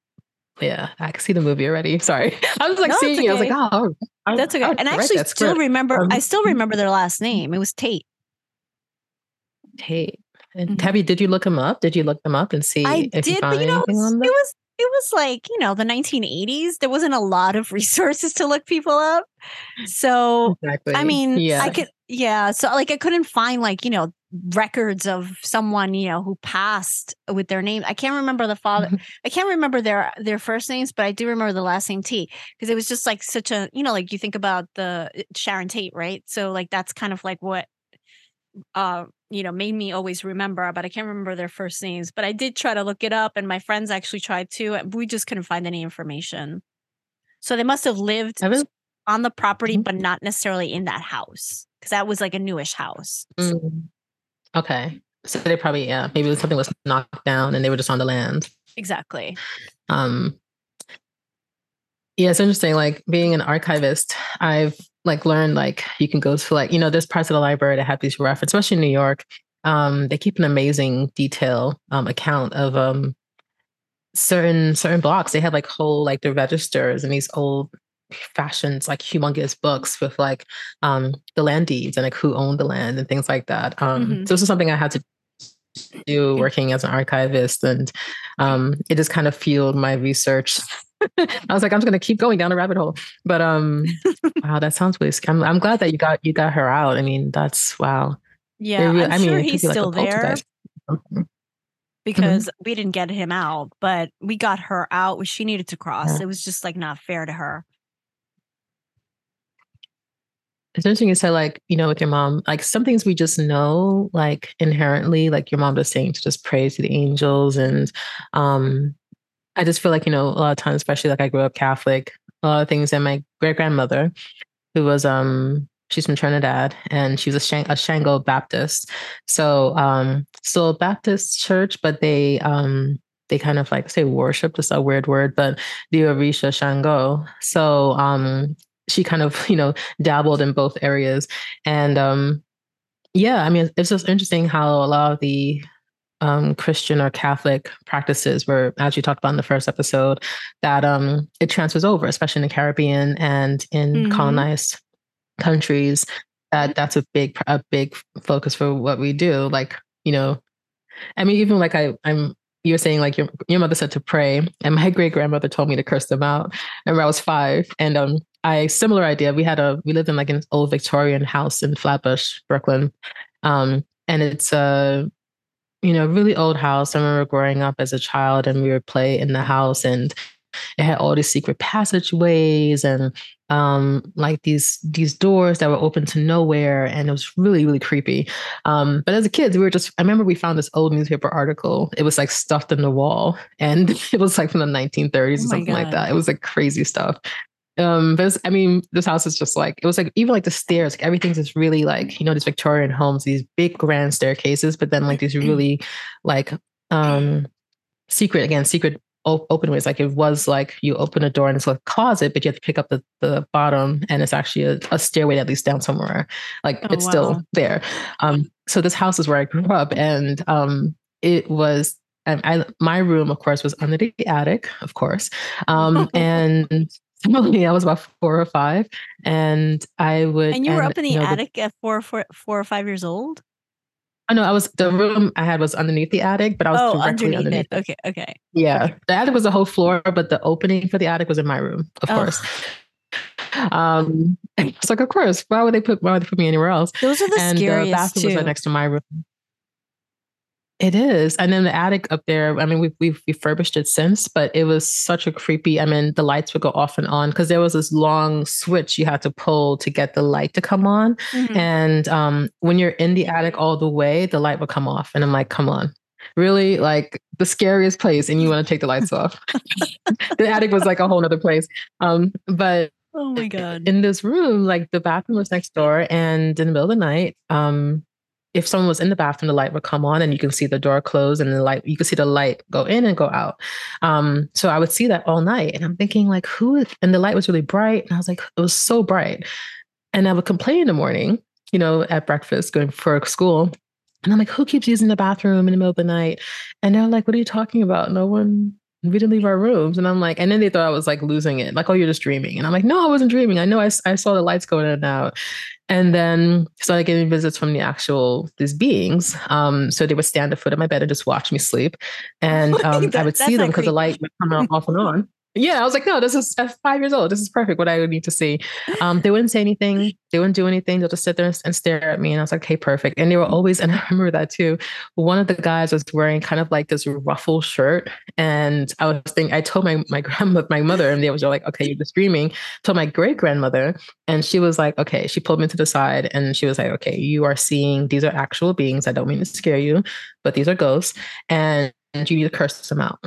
S1: Yeah, I can see the movie already. Sorry, I was like no, seeing. Okay. I was like, oh,
S2: I, that's okay. I and I actually still remember. Um, I still remember their last name. It was Tate.
S1: Tate. And mm-hmm. you? Did you look him up? Did you look them up and see
S2: I if did, you found but you know, them? It was it was like you know the 1980s. There wasn't a lot of resources to look people up. So exactly. I mean, yeah. I could yeah. So like I couldn't find like you know records of someone you know who passed with their name i can't remember the father
S1: Mm-hmm.
S2: i can't remember their their first names but i do remember the last name t because it was just like such a you know like you think about the uh, sharon tate right so like that's kind of like what uh you know made me always remember but i can't remember their first names but i did try to look it up and my friends actually tried to and we just couldn't find any information so they must have lived on the property
S1: Mhm.
S2: but not necessarily in that house because that was like a newish house
S1: Mm. Okay. So they probably, yeah, maybe something was knocked down and they were just on the land.
S2: exactly
S1: Um, yeah, it's interesting. Like being an archivist, I've like learn like you can go to like you know there's parts of the library that have these references, especially in New York. Um, they keep an amazing detail um, account of um certain certain blocks. They have like whole like the registers and these old fashioned like humongous books with like um the land deeds and like who owned the land and things like that. Um,
S2: Mhm.
S1: so this is something I had to do working as an archivist and um it just kind of fueled my research I was like, I'm just gonna keep going down a rabbit hole. But um, wow, that sounds really. sc- I'm, I'm glad that you got you got her out. I mean, that's wow.
S2: yeah
S1: really-
S2: i'm
S1: I mean,
S2: sure he's
S1: be like
S2: still there
S1: poltergeist.
S2: because we didn't get him out but we got her out she needed to cross
S1: Yeah.
S2: it was just like not fair to her
S1: It's interesting you said like you know with your mom, like some things we just know like inherently, like your mom was saying to just pray to the angels, and um, I just feel like you know a lot of times, especially like I grew up Catholic, a lot of things that my great grandmother, who was um she's from Trinidad and she was a, Shang- a Shango Baptist. So um still a Baptist church, but they um they kind of like say worship, just a weird word, but the Orisha Shango. So um she kind of, you know, dabbled in both areas. And um yeah, I mean it's just interesting how a lot of the um, Christian or Catholic practices were, as you talked about in the first episode, that um, it transfers over, especially in the Caribbean and in
S2: Mhm.
S1: colonized countries. That that's a big a big focus for what we do. Like you know, I mean, even like I I'm you were saying like your your mother said to pray, and my great grandmother told me to curse them out. I remember I was five, and um, I similar idea. We had a we lived in like an old Victorian house in Flatbush, Brooklyn, um, and it's a you know really old house. I remember growing up as a child, and we would play in the house, and it had all these secret passageways and um like these these doors that were open to nowhere and it was really really creepy. Um but as a kid we were just i remember we found this old newspaper article. It was like stuffed in the wall and it was like from the 1930s
S2: Oh
S1: or something like that. it was like crazy stuff um but i mean this house is just like it was like even like the stairs like everything's just really like you know these victorian homes these big grand staircases but then like these really like um secret again secret op- open ways. Like it was like you open a door and it's like a closet but you have to pick up the, the bottom and it's actually a, a stairway that leads down somewhere. Like
S2: Oh,
S1: it's still there. Um so this house is where i grew up and um it was and I, my room of course was under the attic of course. Um and Similarly, I was about four or five, and I would.
S2: and you were up in the
S1: you know,
S2: attic at four, four, four or five years old
S1: I know I was the room I had was underneath the attic, but I was
S2: oh
S1: directly
S2: underneath,
S1: underneath.
S2: okay okay
S1: Yeah, the attic was a whole floor, but the opening for the attic was in my room, of
S2: Oh.
S1: course. Um, it's like, of course, why would they put why would they put me anywhere else?
S2: those are the
S1: and the
S2: scariest
S1: bathroom was right next to my room. It is, and then the attic up there. I mean, we've we've refurbished it since, but it was such a creepy. I mean, the lights would go off and on because there was this long switch you had to pull to get the light to come on.
S2: Mhm.
S1: And um, when you're in the attic all the way, the light would come off. And I'm like, come on. Really? Like the scariest place, and you want to take the lights off. the attic was like a whole other place. Um, but
S2: oh my god
S1: in this room, like the bathroom was next door, and in the middle of the night, um, if someone was in the bathroom, the light would come on, and you can see the door close, and the light you could see the light go in and go out. Um, so I would see that all night, and I'm thinking like, who? and the light was really bright, and I was like, it was so bright, and I would complain in the morning, you know, at breakfast going for school. And I'm like, who keeps using the bathroom in the middle of the night? And they're like, what are you talking about? No one, we didn't leave our rooms. And I'm like, and then they thought I was like losing it. Like, oh, you're just dreaming. And I'm like, no, I wasn't dreaming. I know I, I saw the lights going in and out. And then started getting visits from the actual, these beings. Um, so they would stand at the foot of my bed and just watch me sleep. And um, I would see them because the light would come on, off and on. Yeah, I was like, no, this is five years old. This is perfect. What I would need to see. Um, they wouldn't say anything. They wouldn't do anything. They'll just sit there and stare at me. And I was like, okay, perfect. And they were always, and I remember that too. One of the guys was wearing kind of like this ruffle shirt. And I was thinking, I told my, my grandmother, my mother, and they was like, okay, you're just dreaming. Told my great grandmother. And she was like, okay, she pulled me to the side and she was like, okay, you are seeing, these are actual beings. I don't mean to scare you, but these are ghosts. And you need to curse them out.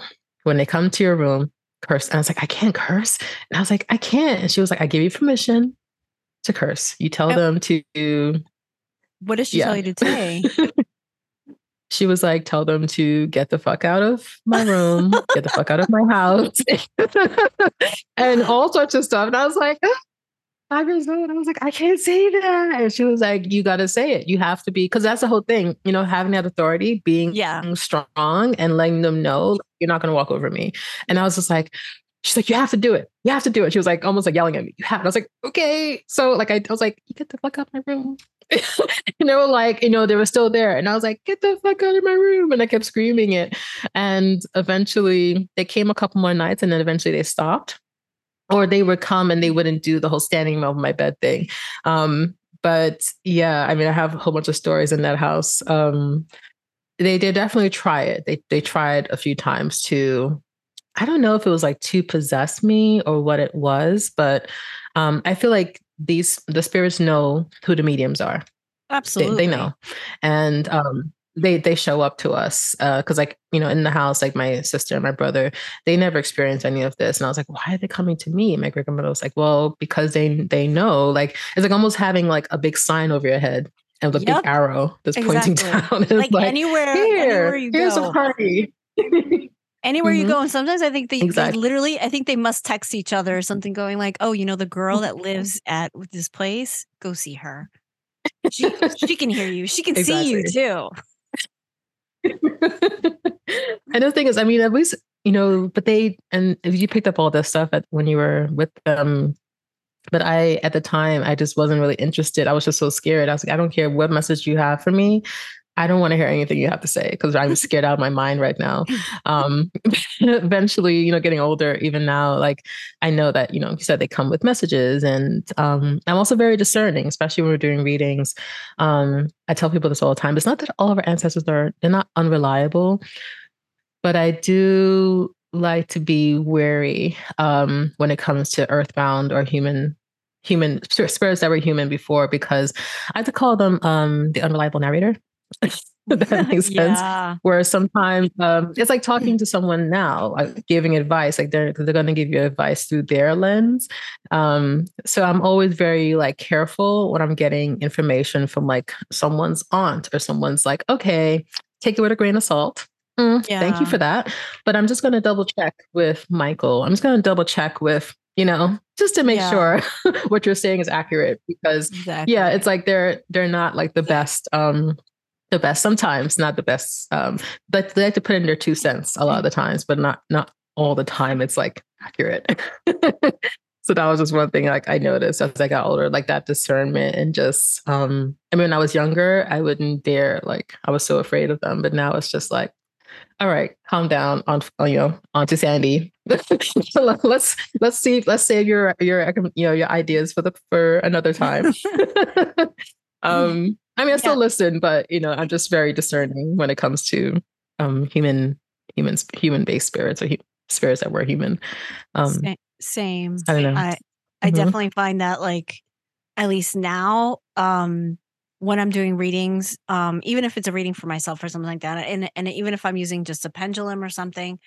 S1: When they come to your room, curse. And I was like, I can't curse. And I was like, I can't. And she was like, I give you permission to curse. You tell oh. them to.
S2: What does she yeah. tell you to say?
S1: she was like, tell them to get the fuck out of my room, get the fuck out of my house, and all sorts of stuff. And I was like, five years old. I was like, I can't say that. And she was like, You got to say it. You have to be, because that's the whole thing, you know, having that authority, being yeah. strong and letting them know you're not going to walk over me. And I was just like, She's like, you have to do it. You have to do it. She was like, almost like yelling at me. You have. And I was like, okay. So like, I, I was like, you get the fuck out of my room. and they were like, you know, they were still there. And I was like, get the fuck out of my room. And I kept screaming it. And eventually they came a couple more nights and then eventually they stopped or they would come and they wouldn't do the whole standing over my bed thing. Um, but yeah, I mean, I have a whole bunch of stories in that house. Um, they did definitely try it. They they tried a few times to. I don't know if it was like to possess me or what it was, but um, I feel like these the spirits know who the mediums are.
S2: Absolutely,
S1: they, they know, and um, they they show up to us because uh, like you know in the house like my sister and my brother they never experienced any of this and i was like why are they coming to me and my great grandmother was like well because they they know like it's like almost having like a big sign over your head and with a yep. big arrow that's exactly. pointing down
S2: like, like, anywhere Here, anywhere you
S1: here's
S2: go.
S1: a party
S2: anywhere mm-hmm. you go and sometimes i think they, exactly. they, literally i think they must text each other or something going like oh you know the girl that lives at this place go see her she, she can hear you she can exactly. see you too
S1: and the thing is, I mean, at least you know, but they and you picked up all this stuff at, when you were with them. But I, at the time, I just wasn't really interested. I was just so scared. I was like, I don't care what message you have for me. I don't want to hear anything you have to say because I'm scared out of my mind right now. Um, eventually, you know, getting older, even now, like I know that, you know, you said they come with messages and um, I'm also very discerning, especially when we're doing readings. Um, I tell people this all the time. It's not that all of our ancestors are, they're not unreliable, but I do like to be wary um, when it comes to earthbound or human human spirits that were human before because I have to call them um, the unreliable narrator that makes sense. Yeah. Where sometimes um, it's like talking to someone now, like giving advice, like they're they're going to give you advice through their lens. Um, so I'm always very like careful when I'm getting information from like someone's aunt or someone's like, okay, take it with a grain of salt. Mm, yeah. Thank you for that. But I'm just going to double check with Michael. I'm just going to double check with you know just to make yeah. sure what you're saying is accurate because exactly. yeah it's like they're they're not like the best um the best sometimes, not the best. Um, but they like to put in their two cents a lot of the times, but not not all the time. It's like accurate. so that was just one thing like I noticed as I got older, like that discernment and just um I mean when I was younger, I wouldn't dare like I was so afraid of them. But now it's just like, all right, calm down on you know, on to Sandy. let's let's see, let's save your your you know your ideas for the for another time. um I mean, I still yeah. listen, but you know, I'm just very discerning when it comes to um, human, humans, human-based spirits or hu- spirits that were human.
S2: Um, Same.
S1: I don't know.
S2: I, I mm-hmm. definitely find that, like, at least now, um, when I'm doing readings, um, even if it's a reading for myself or something like that, and and even if I'm using just a pendulum or something,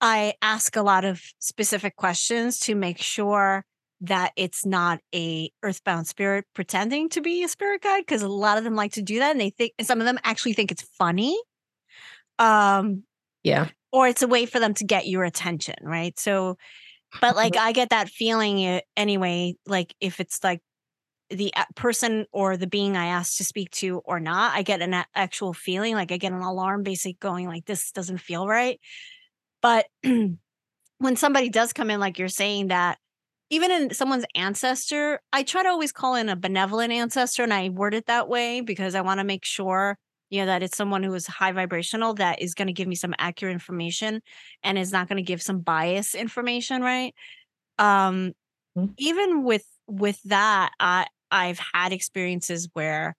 S2: I ask a lot of specific questions to make sure that it's not a earthbound spirit pretending to be a spirit guide because a lot of them like to do that and they think and some of them actually think it's funny um
S1: yeah.
S2: or it's a way for them to get your attention right? So but like i get that feeling eh, anyway like if it's like the person or the being i asked to speak to or not i get an actual feeling like i get an alarm basically going like this doesn't feel right. But when somebody does come in like you're saying that even in someone's ancestor, I try to always call in a benevolent ancestor and I word it that way because I want to make sure you know that it's someone who is high vibrational that is going to give me some accurate information and is not going to give some bias information right um mm-hmm. even with with that i i've had experiences where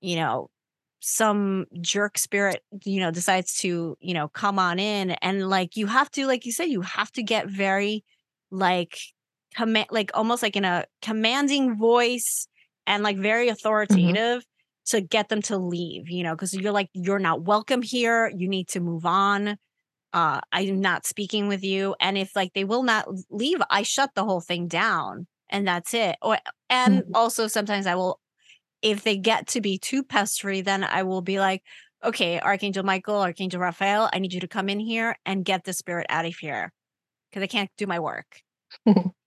S2: you know some jerk spirit you know decides to you know come on in and like you have to like you said you have to get very like command like almost like in a commanding voice and like very mm-hmm. authoritative mm-hmm. to get them to leave you know because you're like you're not welcome here you need to move on uh i'm not speaking with you and if like they will not leave i shut the whole thing down and that's it or and mm-hmm. also sometimes i will if they get to be too pestery, then I will be like, okay, Archangel Michael, Archangel Raphael, I need you to come in here and get the spirit out of here because I can't do my work.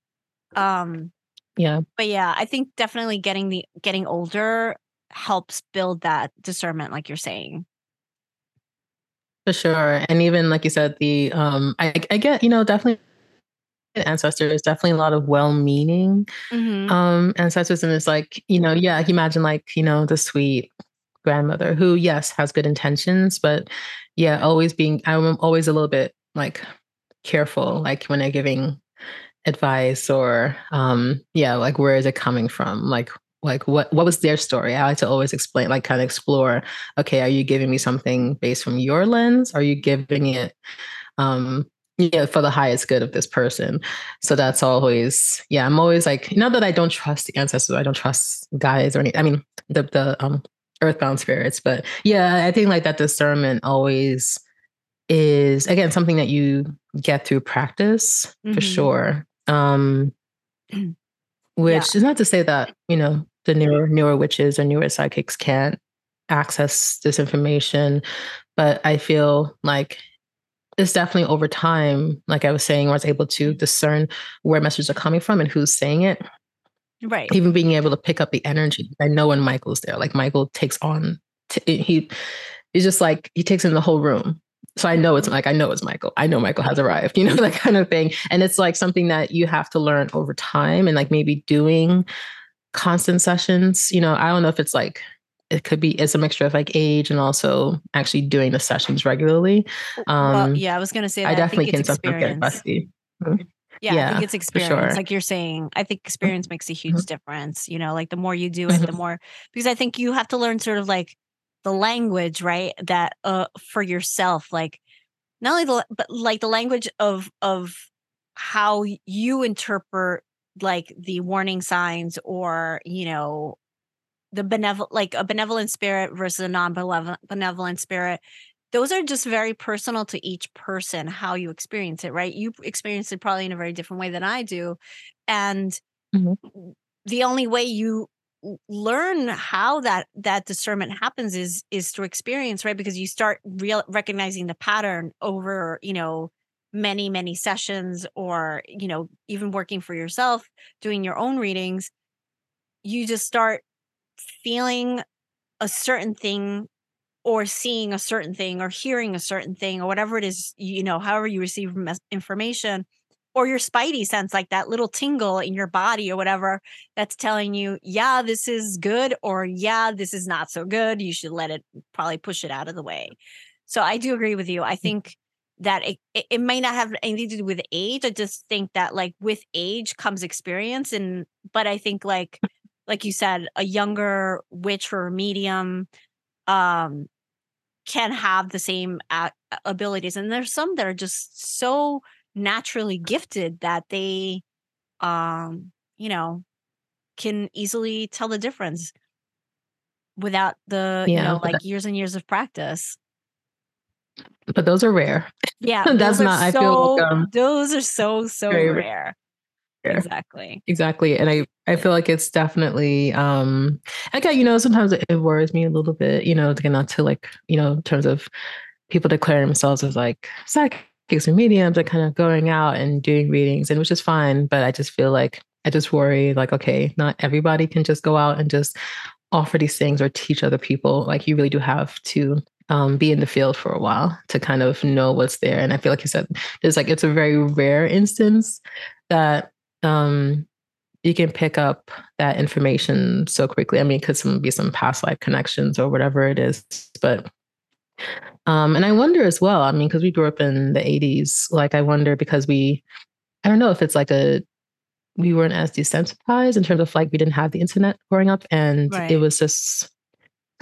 S2: um,
S1: yeah.
S2: But yeah, I think definitely getting the getting older helps build that discernment, like you're saying.
S1: For sure. And even like you said, the um I I get, you know, definitely ancestors definitely a lot of well-meaning mm-hmm. um ancestors and it's like you know yeah imagine like you know the sweet grandmother who yes has good intentions but yeah always being i'm always a little bit like careful like when they're giving advice or um yeah like where is it coming from? Like like what what was their story? I like to always explain like kind of explore okay are you giving me something based from your lens? Are you giving it um yeah for the highest good of this person? So that's always yeah i'm always like not that i don't trust the ancestors i don't trust guys or any i mean the the um earthbound spirits but yeah i think like that discernment always is again something that you get through practice mm-hmm. for sure um which yeah. is not to say that you know the newer newer witches or newer psychics can't access this information but i feel like it's definitely over time, like I was saying, I was able to discern where messages are coming from and who's saying it.
S2: Right.
S1: Even being able to pick up the energy. I know when Michael's there, like Michael takes on, t- he, he's just like, he takes in the whole room. So I know it's like, I know it's Michael. I know Michael has arrived, you know, that kind of thing. And it's like something that you have to learn over time and like maybe doing constant sessions. You know, I don't know if it's like it could be it's a mixture of like age and also actually doing the sessions regularly.
S2: Um, well, yeah, I was gonna say that.
S1: I definitely I can sometimes get busty.
S2: Mm-hmm. Yeah, yeah, I think it's experience. Sure. Like you're saying, I think experience makes a huge mm-hmm. difference. You know, like the more you do it, the mm-hmm. more because I think you have to learn sort of like the language, right? That uh for yourself, like not only the but like the language of of how you interpret like the warning signs or you know the benevolent like a benevolent spirit versus a non-benevolent benevolent spirit those are just very personal to each person how you experience it right you experience it probably in a very different way than i do and mm-hmm. the only way you learn how that that discernment happens is is through experience right? Because you start real recognizing the pattern over you know many many sessions or you know even working for yourself doing your own readings you just start feeling a certain thing or seeing a certain thing or hearing a certain thing or whatever it is, you know, however you receive information or your spidey sense, like that little tingle in your body or whatever that's telling you, yeah, this is good or yeah, this is not so good. You should let it probably push it out of the way. So I do agree with you. I mm. think that it, it, may not have anything to do with age. I just think that like with age comes experience. And, but I think like like you said, a younger witch or medium um, can have the same abilities. And there's some that are just so naturally gifted that they, um, you know, can easily tell the difference without the, yeah, you know, like that- years and years of practice
S1: but those are rare.
S2: Yeah,
S1: that's not. So, I feel like,
S2: um, those are so so rare. rare. Exactly.
S1: Exactly. And I, I feel like it's definitely um okay, you know, sometimes it, it worries me a little bit, you know, to get not to like, you know, in terms of people declaring themselves as like psychics or mediums and kind of going out and doing readings and which is fine. But I just feel like I just worry like, okay, not everybody can just go out and just offer these things or teach other people. Like you really do have to um, be in the field for a while to kind of know what's there. And I feel like you said, there's like it's a very rare instance that um, you can pick up that information so quickly. I mean, could some be some past life connections or whatever it is, but um, and I wonder as well. I mean, because we grew up in the '80s, like I wonder because we, I don't know if it's like a we weren't as desensitized in terms of like we didn't have the internet growing up, and right. it was just.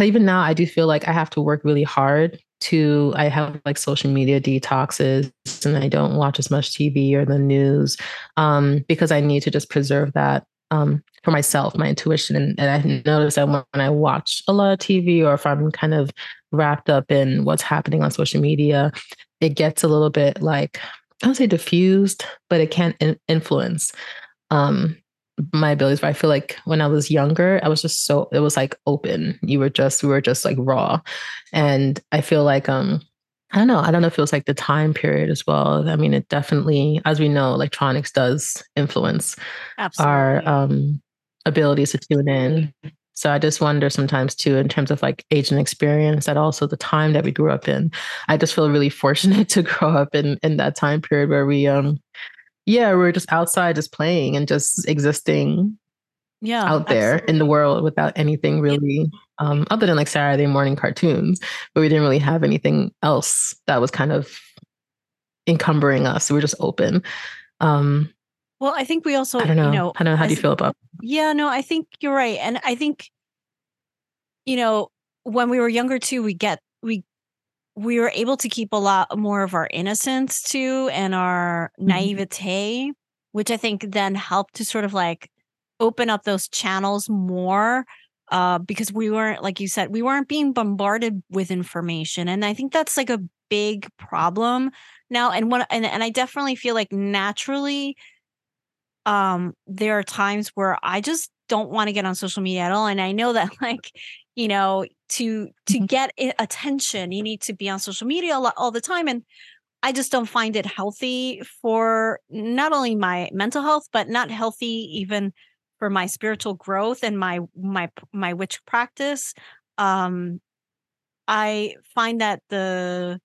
S1: Even now, I do feel like I have to work really hard to I have like social media detoxes and I don't watch as much TV or the news um, because I need to just preserve that um, for myself, my intuition. And, and I notice that when I watch a lot of TV or if I'm kind of wrapped up in what's happening on social media, it gets a little bit like, I don't say diffused, but it can in- influence um, my abilities. But I feel like when I was younger, I was just so, it was like open. You were just, we were just like raw. And I feel like, um, I don't know. I don't know if it was like the time period as well. I mean, it definitely, as we know, electronics does influence Absolutely. our um, abilities to tune in. So I just wonder sometimes too, in terms of like age and experience, that also the time that we grew up in. I just feel really fortunate to grow up in in that time period where we, um, yeah, we we're just outside, just playing and just existing, yeah, out there absolutely. in the world without anything really, um, other than like Saturday morning cartoons. But we didn't really have anything else that was kind of encumbering us. We were just open. Um,
S2: well, I think we also,
S1: I don't know.
S2: You know
S1: I don't know. How do you feel about?
S2: Yeah, no, I think you're right, and I think, you know, when we were younger too, we get we we were able to keep a lot more of our innocence too and our mm-hmm. naivete, which I think then helped to sort of like open up those channels more uh, because we weren't, like you said, we weren't being bombarded with information, and I think that's like a big problem now. And what and and I definitely feel like naturally um there are times where i just don't want to get on social media at all and i know that like you know to to mm-hmm. get attention you need to be on social media a lot, all the time and i just don't find it healthy for not only my mental health but not healthy even for my spiritual growth and my my my witch practice um i find that the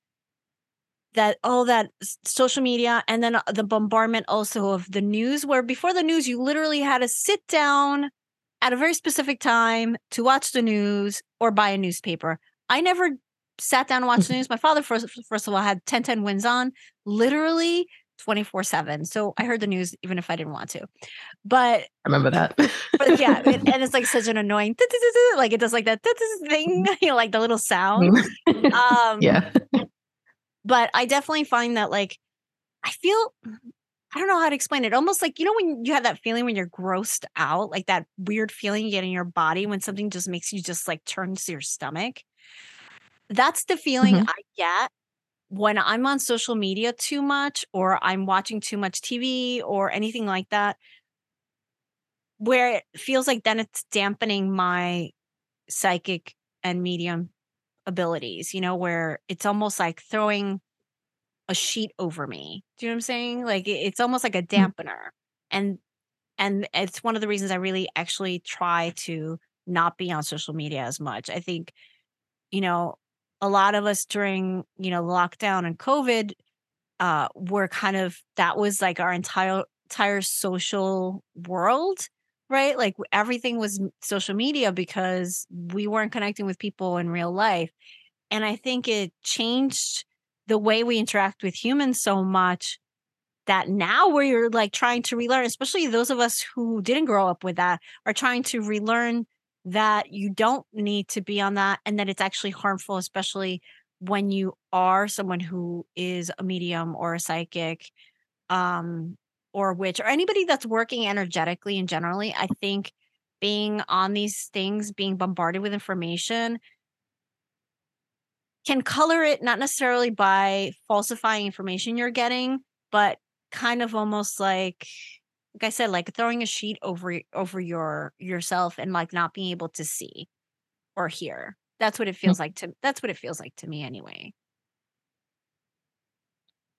S2: that all that social media and then uh, the bombardment also of the news where before the news you literally had to sit down at a very specific time to watch the news or buy a newspaper. I never sat down and watched the news. My father first, first of all had 1010 WINS on literally 24 7 so i heard the news even if i didn't want to. But i
S1: remember that.
S2: but yeah and it's like such an annoying like it does like that thing you know like the little sound.
S1: Um yeah
S2: but I definitely find that like I feel I don't know how to explain it. Almost like you know when you have that feeling when you're grossed out, like that weird feeling you get in your body when something just makes you just like turn to your stomach. That's the feeling mm-hmm. I get when I'm on social media too much or I'm watching too much TV or anything like that where it feels like then it's dampening my psychic and medium abilities, you know, where it's almost like throwing a sheet over me. Do you know what I'm saying? Like it's almost like a mm. dampener. And and it's one of the reasons I really actually try to not be on social media as much. I think, you know, a lot of us during, you know, lockdown and COVID, uh, were kind of that was like our entire entire social world right? Like everything was social media because we weren't connecting with people in real life. And I think it changed the way we interact with humans so much that now we're like trying to relearn, especially those of us who didn't grow up with that, are trying to relearn that you don't need to be on that and that it's actually harmful, especially when you are someone who is a medium or a psychic. Um, or witch or anybody that's working energetically and generally, I think being on these things, being bombarded with information can color it not necessarily by falsifying information you're getting, but kind of almost like like I said, like throwing a sheet over over your yourself and like not being able to see or hear. That's what it feels mm-hmm. like to that's what it feels like to me anyway.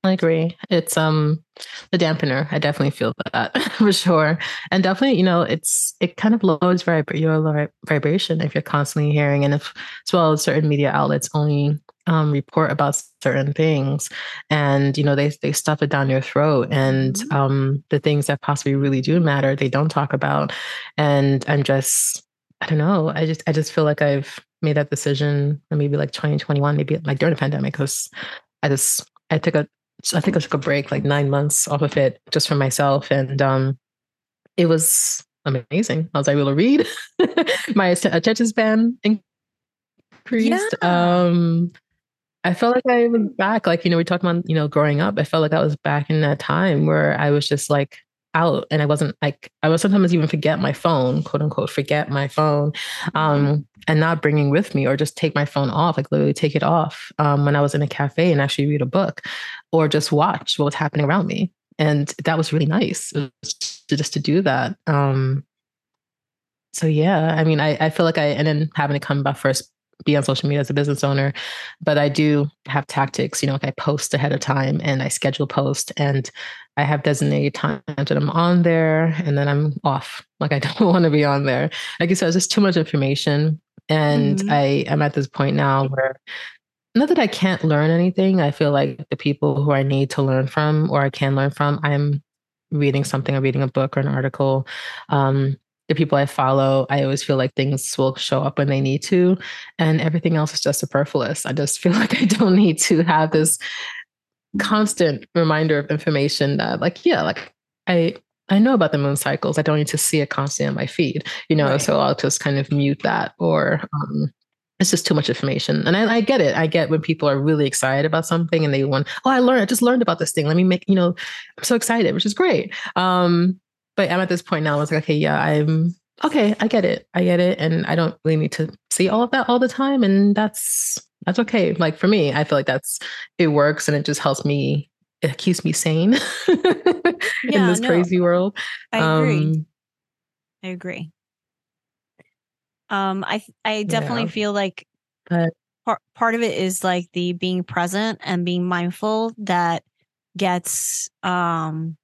S1: I agree. It's um the dampener. I definitely feel that for sure. And definitely, you know, it's it kind of lowers vib- your vibration if you're constantly hearing and if as well as certain media outlets only um, report about certain things and you know they they stuff it down your throat and mm-hmm. um, the things that possibly really do matter they don't talk about and i'm just i don't know i just i just feel like i've made that decision maybe like 2021 maybe like during the pandemic because i just i took a i think i took a break like nine months off of it just for myself and um it was amazing i was able to read my attention span increased yeah. um I felt like I was back. Like, you know, we talked about, you know, growing up. I felt like I was back in that time where I was just like out and I wasn't like, I would sometimes even forget my phone, quote unquote, forget my phone um, and not bringing with me or just take my phone off, like literally take it off um, when I was in a cafe and actually read a book or just watch what was happening around me. And that was really nice to, just to do that. Um, so yeah, I mean, I, I feel like I, and then having to come back first be on social media as a business owner, but I do have tactics. You know, like I post ahead of time and I schedule post and I have designated times that I'm on there and then I'm off. Like I don't want to be on there. Like you said, it's just too much information. And mm-hmm. I am at this point now where not that I can't learn anything. I feel like the people who I need to learn from or I can learn from, I'm reading something or reading a book or an article. Um, the people I follow, I always feel like things will show up when they need to, and everything else is just superfluous. I just feel like I don't need to have this constant reminder of information that, like, yeah, like I I know about the moon cycles. I don't need to see it constantly on my feed, you know. Right. So I'll just kind of mute that, or um, it's just too much information. And I, I, get it. I get when people are really excited about something and they want, oh, I learned, I just learned about this thing. Let me make, you know, I'm so excited, which is great. Um, but I'm at this point now. I was like, okay, yeah, I'm okay. I get it. I get it, and I don't really need to see all of that all the time, and that's that's okay. Like for me, I feel like that's it works, and it just helps me. It keeps me sane in this no, crazy world.
S2: I agree. Um, I agree. Um, I I definitely yeah. feel like but, part part of it is like the being present and being mindful that gets um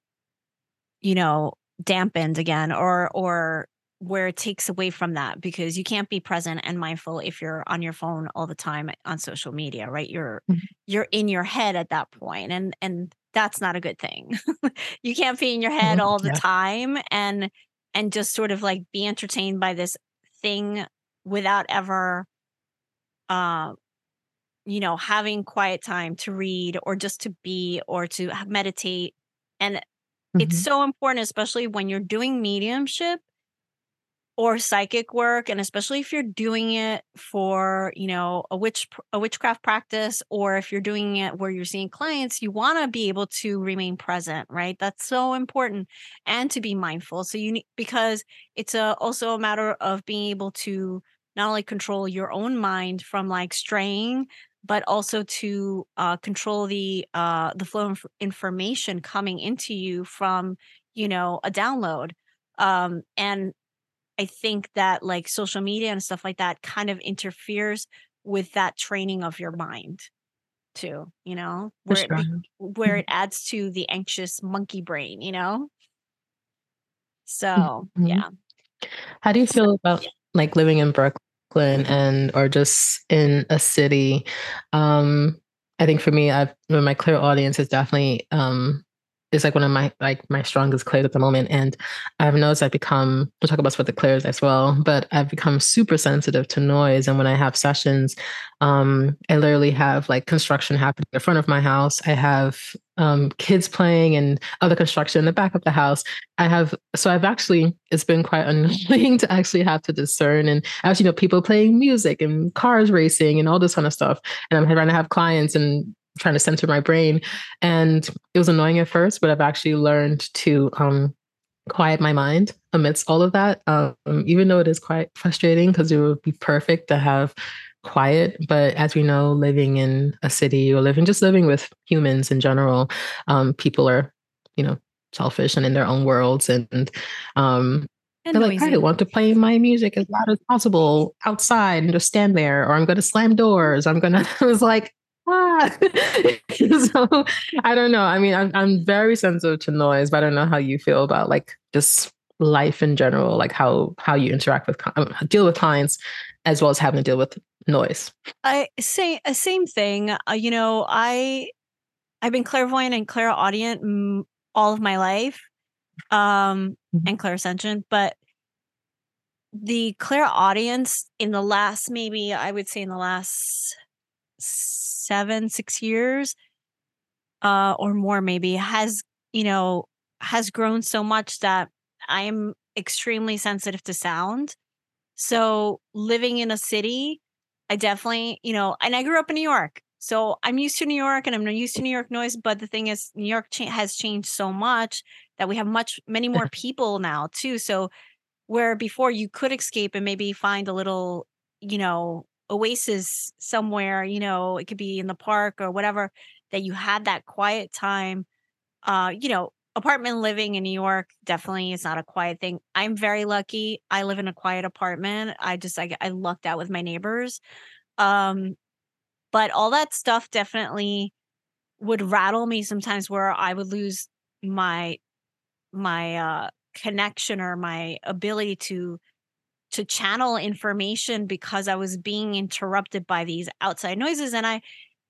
S2: you know dampened again or or where it takes away from that because you can't be present and mindful if you're on your phone all the time on social media right you're mm-hmm. you're in your head at that point and and that's not a good thing you can't be in your head mm-hmm. all the yeah. time and and just sort of like be entertained by this thing without ever uh you know having quiet time to read or just to be or to meditate and Mm-hmm. It's so important, especially when you're doing mediumship or psychic work and especially if you're doing it for you know a witch a witchcraft practice or if you're doing it where you're seeing clients you want to be able to remain present right that's so important and to be mindful so you need because it's a also a matter of being able to not only control your own mind from like straying but also to uh, control the uh, the flow of information coming into you from you know a download um, and i think that like social media and stuff like that kind of interferes with that training of your mind too you know where sure. it, where mm-hmm. it adds to the anxious monkey brain you know so mm-hmm. yeah
S1: how do you feel about like living in brooklyn Brooklyn and or just in a city. Um, I think for me, I've my clairaudience is definitely um, is like one of my like my strongest clairs at the moment. And I've noticed I've become we'll talk about what the clairs as well, but I've become super sensitive to noise. And when I have sessions, um, I literally have like construction happening in front of my house. I have um, kids playing and other construction in the back of the house. I have so I've actually it's been quite annoying to actually have to discern and actually you know people playing music and cars racing and all this kind of stuff. And I'm trying to have clients and trying to center my brain. And it was annoying at first, but I've actually learned to um, quiet my mind amidst all of that. Um, even though it is quite frustrating because it would be perfect to have quiet. But as we know, living in a city or living just living with humans in general, um, people are, you know, selfish and in their own worlds. And um, and they're like, I want to play my music as loud as possible outside and just stand there, or I'm going to slam doors. I'm going to, I was like, ah. so I don't know. I mean, I'm, I'm very sensitive to noise, but I don't know how you feel about like just life in general, like how how you interact with um, deal with clients, as well as having to deal with noise?
S2: I say uh, same thing. Uh, you know, I I've been clairvoyant and clairaudient m- all of my life, um, mm-hmm. and clairsentient, but the clairaudience in the last maybe I would say in the last seven six years, uh, or more maybe has you know has grown so much that I'm extremely sensitive to sound. So living in a city, I definitely, you know, and I grew up in New York. So I'm used to New York and I'm used to New York noise. But the thing is, New York cha- has changed so much that we have much, many more people now too. So where before you could escape and maybe find a little, you know, oasis somewhere, you know, it could be in the park or whatever, that you had that quiet time. Uh, you know, apartment living in New York definitely is not a quiet thing. I'm very lucky. I live in a quiet apartment. I just I, I lucked out with my neighbors. Um, but all that stuff definitely would rattle me sometimes where I would lose my my uh connection or my ability to to channel information because I was being interrupted by these outside noises and I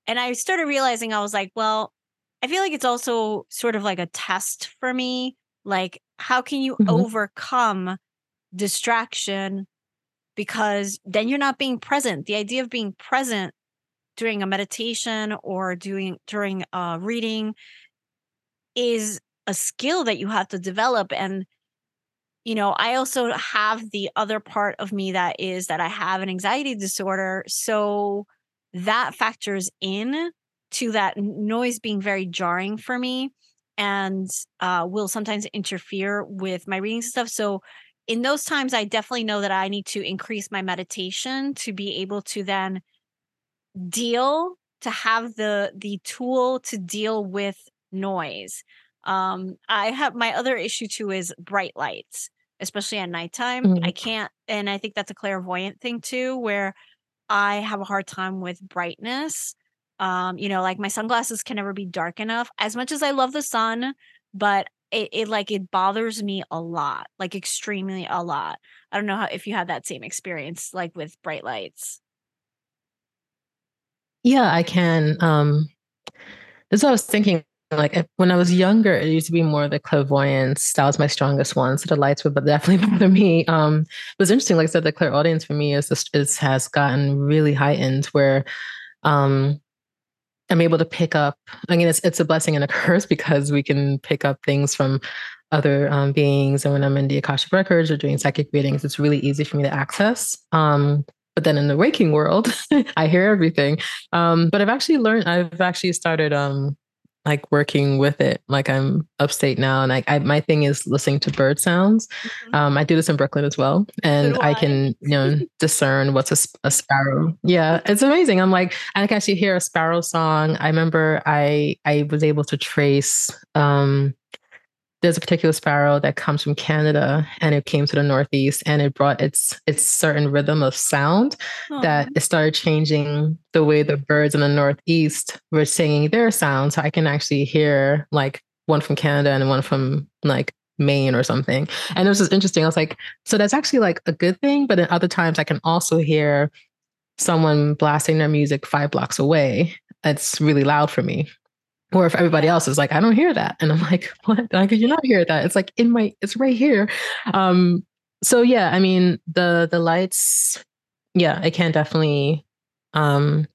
S2: and I started realizing I was like, well, I feel like it's also sort of like a test for me. Like, how can you mm-hmm. overcome distraction? Because then you're not being present. The idea of being present during a meditation or doing during a reading is a skill that you have to develop. And, you know, I also have the other part of me that is that I have an anxiety disorder. So that factors in to that noise being very jarring for me and uh, will sometimes interfere with my readings and stuff. So in those times, I definitely know that I need to increase my meditation to be able to then deal to have the the tool to deal with noise. Um, I have my other issue too is bright lights, especially at nighttime. Mm-hmm. I can't, and I think that's a clairvoyant thing too, where I have a hard time with brightness. Um, you know, like my sunglasses can never be dark enough. As much as I love the sun, but it, it like it bothers me a lot, like extremely a lot. I don't know how if you had that same experience like with bright lights.
S1: Yeah, I can. Um this I was thinking like when I was younger, it used to be more the clairvoyance. That was my strongest one. So the lights would definitely bother me. Um, it was interesting. Like I said, the clairaudience for me is, is has gotten really heightened where um, I'm able to pick up. I mean, it's it's a blessing and a curse because we can pick up things from other um, beings. And when I'm in the Akashic records or doing psychic readings, it's really easy for me to access. Um, but then in the waking world, I hear everything. Um, but I've actually learned. I've actually started um, like working with it. Like I'm upstate now, and I, I my thing is listening to bird sounds. Mm-hmm. Um, I do this in Brooklyn as well, and I. I. can you know discern what's a, a, sparrow. Yeah, it's amazing. I'm like I can actually hear a sparrow song. I remember I I was able to trace um there's a particular sparrow that comes from Canada and it came to the Northeast and it brought its its certain rhythm of sound Aww. that it started changing the way the birds in the Northeast were singing their sounds. So I can actually hear like one from Canada and one from like Maine or something. And it was just interesting. I was like, so that's actually like a good thing. But at other times I can also hear someone blasting their music five blocks away. It's really loud for me. Or if everybody else is like, I don't hear that. And I'm like, what? Like, you not hear that? It's like in my, it's right here. Um, so yeah, I mean, the the lights, yeah, I can definitely um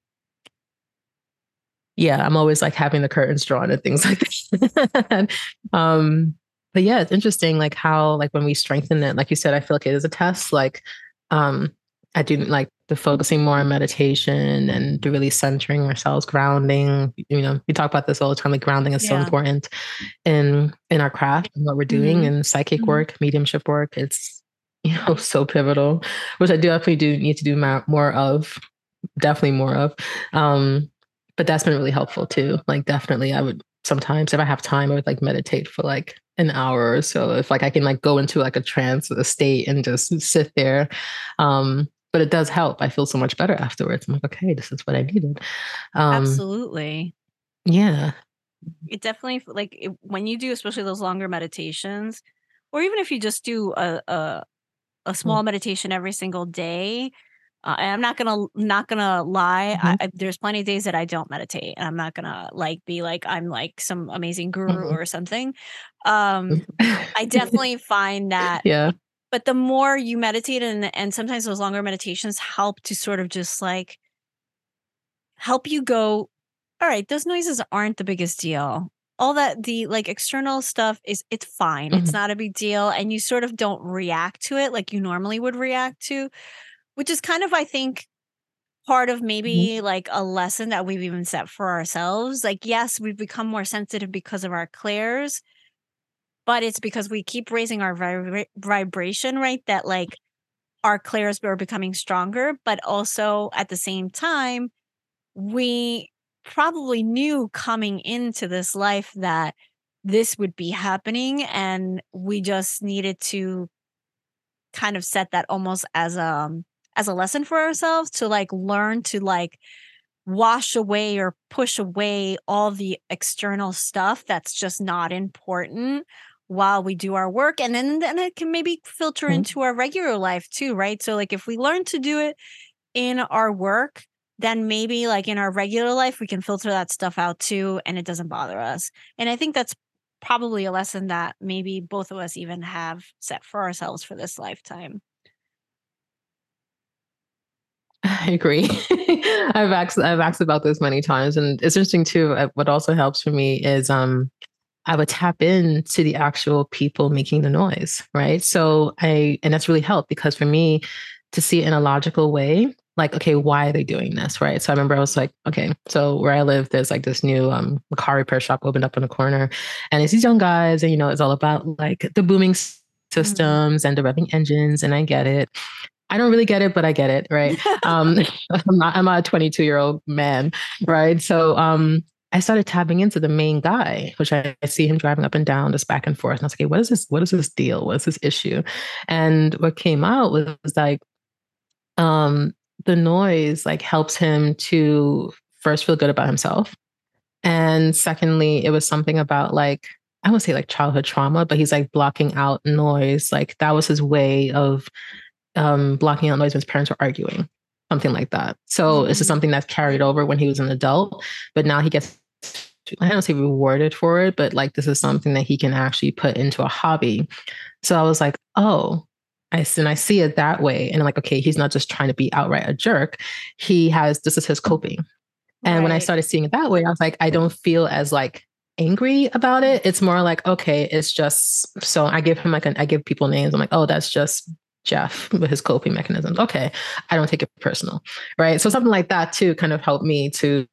S1: yeah, I'm always like having the curtains drawn and things like that. um, but yeah, it's interesting like how like when we strengthen it, like you said, I feel like it is a test. Like um I do like the focusing more on meditation and the really centering ourselves, grounding. You know, we talk about this all the time. Like grounding is yeah. so important in in our craft and what we're doing mm-hmm. in psychic mm-hmm. work, mediumship work. It's you know so pivotal, which I do definitely do need to do more of. Definitely more of. Um, but that's been really helpful too. Like definitely, I would sometimes if I have time, I would like meditate for like an hour or so. If like I can like go into like a trance a state and just sit there. Um, but it does help. I feel so much better afterwards. I'm like, okay, this is what I needed.
S2: Um, Absolutely.
S1: Yeah.
S2: It definitely like it, when you do, especially those longer meditations, or even if you just do a a, a small mm. meditation every single day, Uh, and I'm not gonna not gonna lie. Mm-hmm. I, I, there's plenty of days that I don't meditate, and I'm not gonna like be like I'm like some amazing guru mm-hmm. or something. Um, I definitely find that
S1: yeah.
S2: But the more you meditate, and and sometimes those longer meditations help to sort of just like help you go. All right, those noises aren't the biggest deal all that the like external stuff is it's fine. Mm-hmm. It's not a big deal and you sort of don't react to it like you normally would react to, which is kind of I think part of mm-hmm. maybe mm-hmm. like a lesson that we've even set for ourselves. Like yes, we've become more sensitive because of our clairs, but it's because we keep raising our vibra- vibration, right? That like our clairs are becoming stronger, but also at the same time we probably knew coming into this life that this would be happening and we just needed to kind of set that almost as a um, as a lesson for ourselves to like learn to like wash away or push away all the external stuff that's just not important while we do our work and then then it can maybe filter mm-hmm. into our regular life too right so like if we learn to do it in our work then maybe like in our regular life we can filter that stuff out too and it doesn't bother us and i think that's probably a lesson that maybe both of us even have set for ourselves for this lifetime
S1: I agree. I've asked I've asked about this many times, and it's interesting too. Uh, what also helps for me is um, I would tap into the actual people making the noise, right? So I and that's really helped because for me to see it in a logical way, like, okay, why are they doing this? Right. So I remember I was like, okay, so where I live, there's like this new um car repair shop opened up in a corner. And it's these young guys, and you know, it's all about like the booming systems mm-hmm. and the revving engines. And I get it. I don't really get it, but I get it, right? um, I'm not I'm a 22 year old man, right? So um I started tapping into the main guy, which I, I, see him driving up and down, just back and forth. And I was like, okay, what is this? What is this deal? What is this issue? And what came out was, was like, um, the noise like helps him to first feel good about himself. And secondly, it was something about like, I would say like childhood trauma, but he's like blocking out noise. Like that was his way of um, blocking out noise when his parents were arguing, something like that. So mm-hmm. this is mm. something that's carried over when he was an adult, but now he gets I don't say rewarded for it, but like this is something that he can actually put into a hobby. So I was like, oh, I, and I see it that way. And I'm like, okay, he's not just trying to be outright a jerk. He has, this is his coping. And right. when I started seeing it that way, I was like, I don't feel as like angry about it. It's more like, okay, it's just, so I give him like, an, I give people names. I'm like, oh, that's just Jeff with his coping mechanisms. Okay. I don't take it personal. Right. So something like that too kind of helped me to,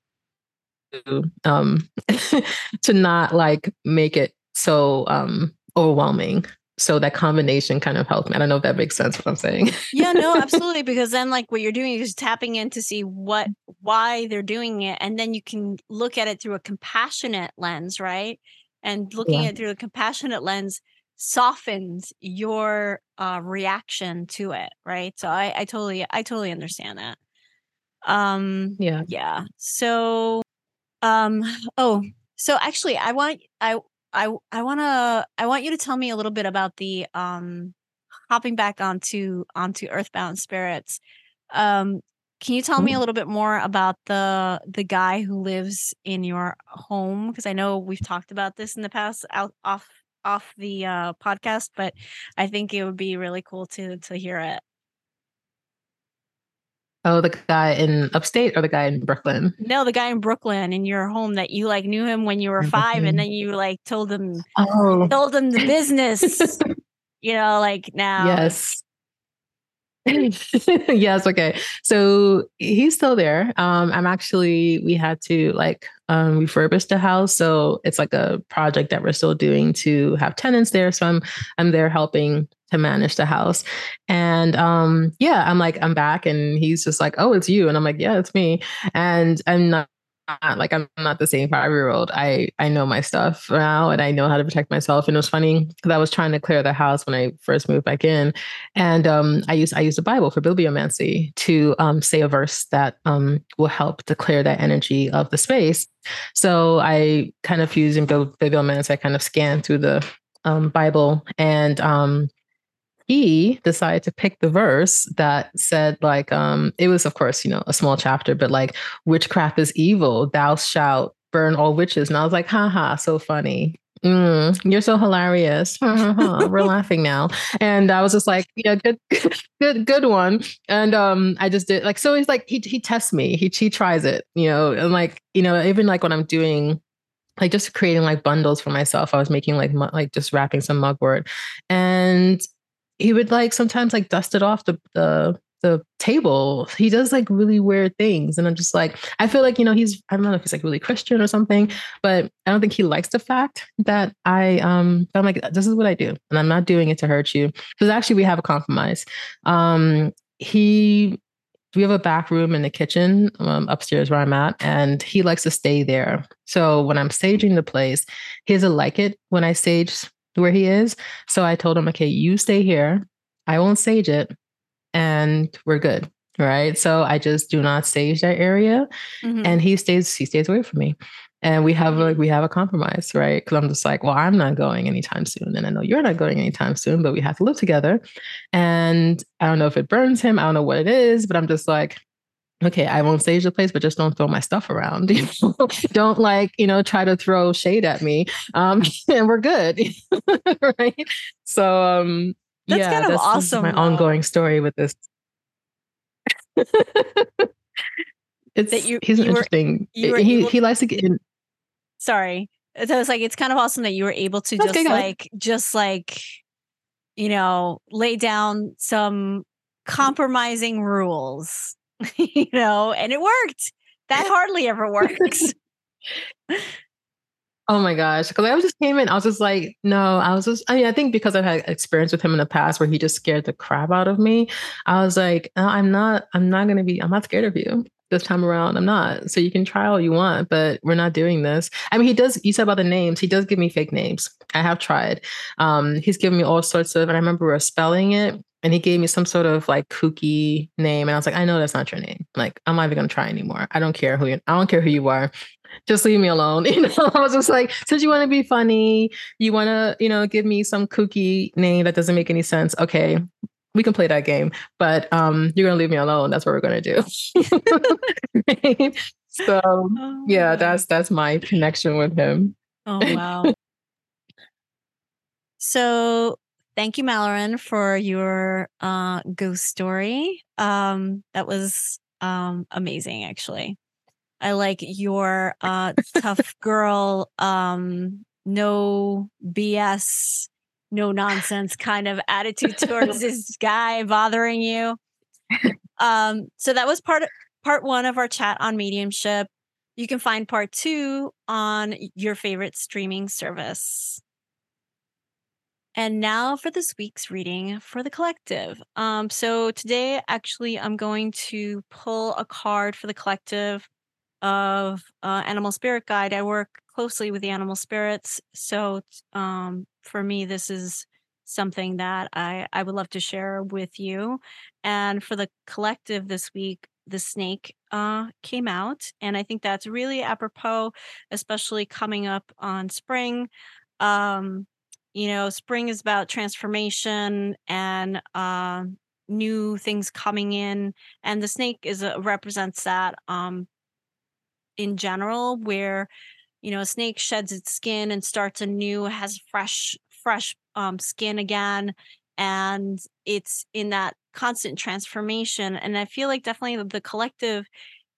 S1: um, to not like make it so, um, overwhelming so that combination kind of helped me. I don't know if that makes sense what I'm saying.
S2: yeah, no, absolutely. Because then like what you're doing is tapping in to see what why they're doing it. And then you can look at it through a compassionate lens, right? And looking yeah. at it through a compassionate lens softens your uh, reaction to it, right? So I, I totally I totally understand that. Um
S1: yeah.
S2: Yeah. So um oh so actually I want I I I want to I want you to tell me a little bit about the um hopping back onto onto Earthbound Spirits. Um can you tell me a little bit more about the the guy who lives in your home because I know we've talked about this in the past out off off the uh podcast but I think it would be really cool to to hear it.
S1: Oh, the guy in upstate or the guy in Brooklyn?
S2: No, the guy in Brooklyn in your home that you like knew him when you were five, and then you like told him,
S1: oh.
S2: told him the business. you know, like now.
S1: Yes. yes. Okay. So he's still there. Um, I'm actually, we had to like um, refurbish the house. So it's like a project that we're still doing to have tenants there. So I'm, I'm there helping to manage the house. And um, yeah, I'm like, I'm back. And he's just like, oh, it's you. And I'm like, yeah, it's me. And I'm not like I'm not the same five year old. I I know my stuff now and I know how to protect myself. And it was funny because I was trying to clear the house when I first moved back in, and um, I used I used the Bible for bibliomancy to um, say a verse that um, will help to clear that energy of the space. So I kind of using bibliomancy. I kind of scanned through the um, Bible and um, he decided to pick the verse that said like um it was of course you know a small chapter but like witchcraft is evil thou shalt burn all witches and i was like haha so funny Mm, you're so hilarious. We're laughing now. And I was just like, yeah, good, good, good one. And um, I just did like so he's like he he tests me. He he tries it, you know, and like, you know, even like when I'm doing like just creating like bundles for myself. I was making like mu- like just wrapping some mugwort, and he would like sometimes like dust it off the the the table. He does like really weird things, and I'm just like, I feel like you know he's I don't know if he's like really Christian or something, but I don't think he likes the fact that I um I'm like this is what I do, and I'm not doing it to hurt you. Because actually we have a compromise. Um, he we have a back room in the kitchen um, upstairs where I'm at, and he likes to stay there. So when I'm staging the place, he doesn't like it when I stage where he is. So I told him, okay, you stay here. I won't stage it, and we're good. Right. So I just do not stage that area, mm-hmm. and he stays. He stays away from me and we have like we have a compromise right because i'm just like well i'm not going anytime soon and i know you're not going anytime soon but we have to live together and i don't know if it burns him i don't know what it is but i'm just like okay i won't stage the place but just don't throw my stuff around you know? don't like you know try to throw shade at me um and we're good right? So um
S2: that's
S1: yeah
S2: kind of
S1: that's
S2: awesome
S1: my ongoing story with this. It's that you he's you interesting were, he, he likes to get in
S2: sorry. So it's like it's kind of awesome that you were able to just like just like you know lay down some compromising rules, you know, and it worked. That hardly ever works.
S1: Oh my gosh. Because I was just came in, I was just like, no, I was just, I mean, I think because I've had experience with him in the past where he just scared the crap out of me. I was like, I'm not, I'm not going to be, I'm not scared of you this time around. I'm not. So you can try all you want, but we're not doing this. I mean, he does, you said about the names, he does give me fake names. I have tried. Um, he's given me all sorts of, and I remember we were spelling it and he gave me some sort of like kooky name. And I was like, I know that's not your name. Like, I'm not even going to try anymore. I don't care who you, I don't care who you are. Just leave me alone. You know, I was just like, since you want to be funny, you want to, you know, give me some kooky name that doesn't make any sense. Okay, we can play that game, but um, you're gonna leave me alone. That's what we're gonna do. so oh, yeah, that's that's my connection with him.
S2: Oh wow. so thank you, Malorine, for your uh, ghost story. Um, that was um, amazing, actually. I like your uh, tough girl, um, no BS no nonsense kind of attitude towards this guy bothering you. Um, so that was part part one of our chat on mediumship. You can find part two on your favorite streaming service. And now for this week's reading for the collective. Um, so today, actually, I'm going to pull a card for the collective of uh, Animal Spirit Guide. I work closely with the animal spirits, so um, for me, this is something that I, I would love to share with you. And for the collective this week, the snake uh, came out. And I think that's really apropos, especially coming up on spring. Um, you know, spring is about transformation and uh, new things coming in. And the snake is a, represents that um, in general, where you know a snake sheds its skin and starts anew has fresh fresh um, skin again and it's in that constant transformation and i feel like definitely the collective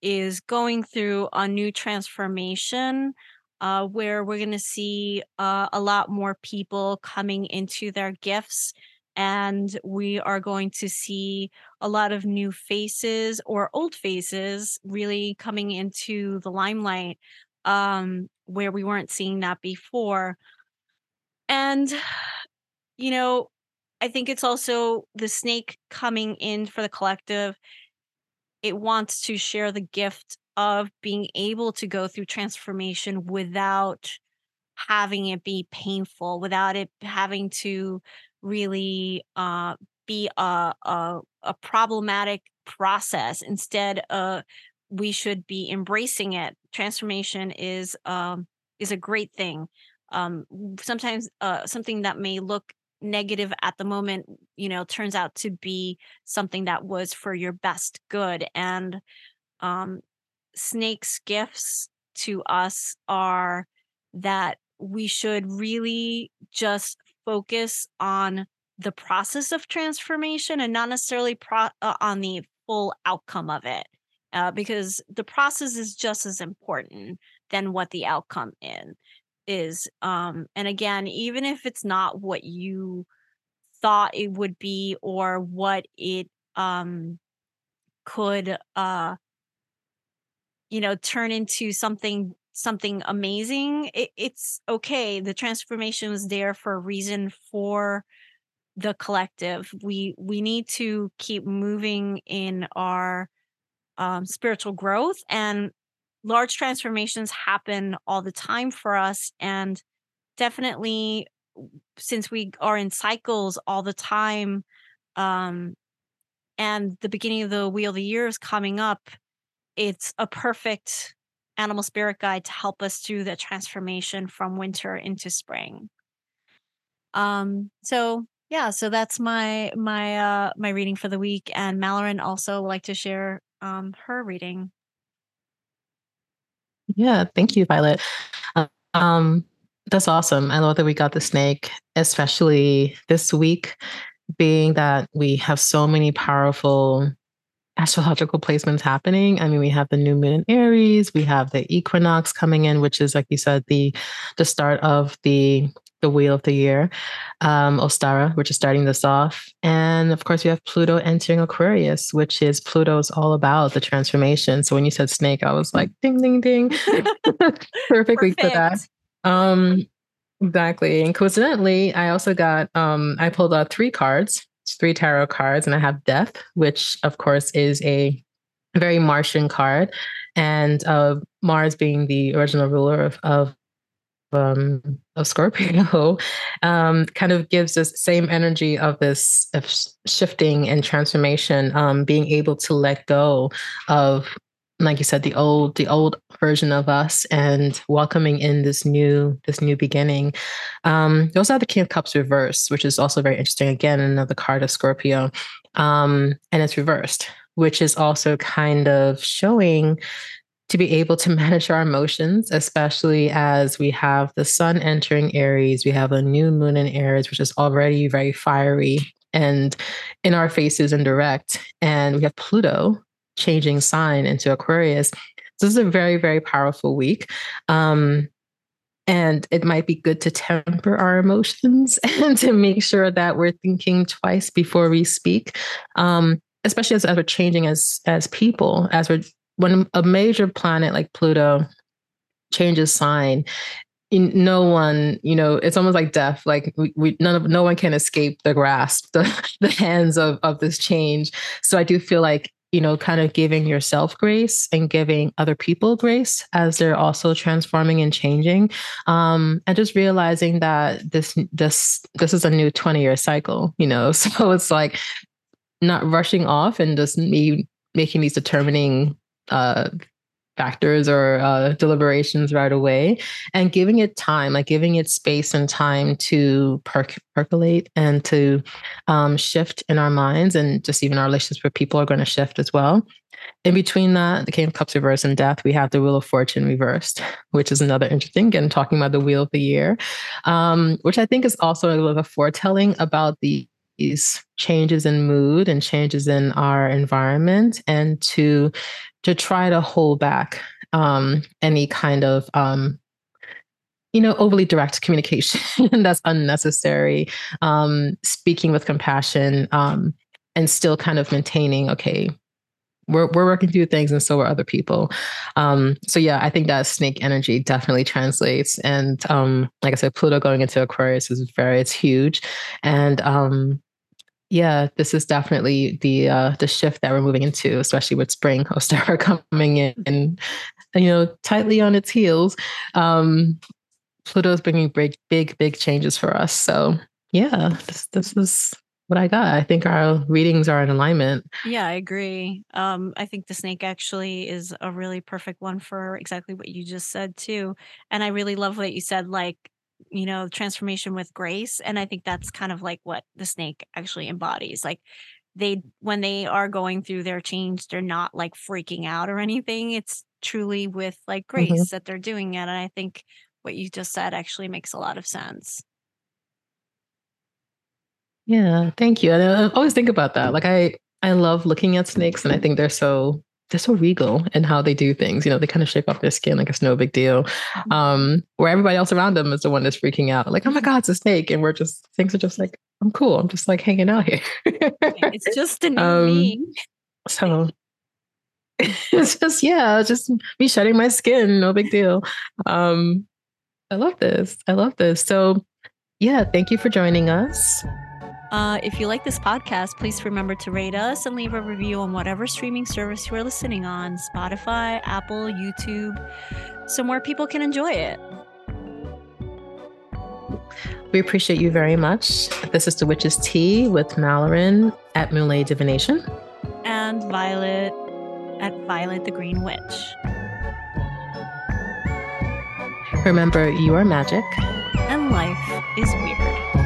S2: is going through a new transformation uh, where we're going to see uh, a lot more people coming into their gifts and we are going to see a lot of new faces or old faces really coming into the limelight um, where we weren't seeing that before. And, you know, I think it's also the snake coming in for the collective. It wants to share the gift of being able to go through transformation without having it be painful, without it having to really uh, be a, a, a problematic process. Instead, uh, we should be embracing it. Transformation is um, is a great thing. Um, sometimes uh, something that may look negative at the moment, you know, turns out to be something that was for your best good. And um, Snake's gifts to us are that we should really just focus on the process of transformation and not necessarily pro- uh, on the full outcome of it uh, because the process is just as important than what the outcome in is um and again even if it's not what you thought it would be or what it um could uh you know turn into something something amazing it, it's okay the transformation was there for a reason for the collective. We we need to keep moving in our um, spiritual growth and large transformations happen all the time for us and definitely since we are in cycles all the time um and the beginning of the wheel of the year is coming up it's a perfect animal spirit guide to help us through the transformation from winter into spring um so yeah so that's my my uh my reading for the week and Malorine also would like to share um her reading
S1: yeah, thank you, Violet. Um, that's awesome. I love that we got the snake, especially this week, being that we have so many powerful astrological placements happening. I mean, we have the new moon in Aries, we have the equinox coming in, which is like you said, the the start of the the wheel of the year, um, Ostara, which is starting this off. And of course, we have Pluto entering Aquarius, which is Pluto's all about the transformation. So when you said snake, I was like, ding, ding, ding. Perfect week for that. Um, exactly. And coincidentally, I also got, um, I pulled out three cards, three tarot cards, and I have Death, which of course is a very Martian card. And uh, Mars being the original ruler of, of um, of Scorpio um, kind of gives this same energy of this of shifting and transformation, um, being able to let go of, like you said, the old the old version of us and welcoming in this new this new beginning. Um, we also have the King of Cups reversed, which is also very interesting. Again, another card of Scorpio, um, and it's reversed, which is also kind of showing to be able to manage our emotions, especially as we have the sun entering Aries, we have a new moon in Aries, which is already very fiery and in our faces and direct. And we have Pluto changing sign into Aquarius. So this is a very, very powerful week. Um, and it might be good to temper our emotions and to make sure that we're thinking twice before we speak. Um, especially as, as we're changing as as people, as we're when a major planet like Pluto changes sign, no one, you know, it's almost like death. Like we, we none of no one can escape the grasp, the, the hands of of this change. So I do feel like you know, kind of giving yourself grace and giving other people grace as they're also transforming and changing, um, and just realizing that this this this is a new twenty year cycle. You know, so it's like not rushing off and just me making these determining uh, factors or uh, deliberations right away and giving it time like giving it space and time to perc- percolate and to um, shift in our minds and just even our relationships with people are going to shift as well. In between that the king of cups reversed and death we have the wheel of fortune reversed which is another interesting again talking about the wheel of the year um, which i think is also a little bit of foretelling about the these changes in mood and changes in our environment and to to try to hold back um, any kind of um, you know overly direct communication that's unnecessary um, speaking with compassion um, and still kind of maintaining okay we're, we're working through things and so are other people. Um, so yeah i think that snake energy definitely translates. And um, like i said pluto going into aquarius is very it's huge. And um, yeah, this is definitely the uh, the shift that we're moving into, especially with spring Ostara coming in and you know tightly on its heels. Um, Pluto's bringing big, big, big changes for us. So yeah, this this is what I got. I think our readings are in alignment.
S2: Yeah, I agree. Um, I think the snake actually is a really perfect one for exactly what you just said too. And I really love what you said, like you know, transformation with grace. And I think that's kind of like what the snake actually embodies. Like they, when they are going through their change, they're not like freaking out or anything. It's truly with like grace mm-hmm. that they're doing it. And I think what you just said actually makes a lot of sense.
S1: Yeah, thank you. And I always think about that. Like I I love looking at snakes and I think they're so they're so regal in how they do things. You know, they kind of shake off their skin like it's no big deal. Mm-hmm. Um, where everybody else around them is the one that's freaking out, like, oh my God, it's a snake. And we're just things are just like, I'm cool. I'm just like hanging out here.
S2: it's just a new um, me.
S1: So it's just, yeah, just me shedding my skin, no big deal. Um, I love this. I love this. So yeah, thank you for joining us.
S2: Uh, if you like this podcast, please remember to rate us and leave a review on whatever streaming service you are listening on Spotify, Apple, YouTube, so more people can enjoy it.
S1: We appreciate you very much. This is The Witch's Tea with Malorine at Moonlight Divination.
S2: And Violet at Violet the Green Witch.
S1: Remember, you are magic.
S2: And life is weird.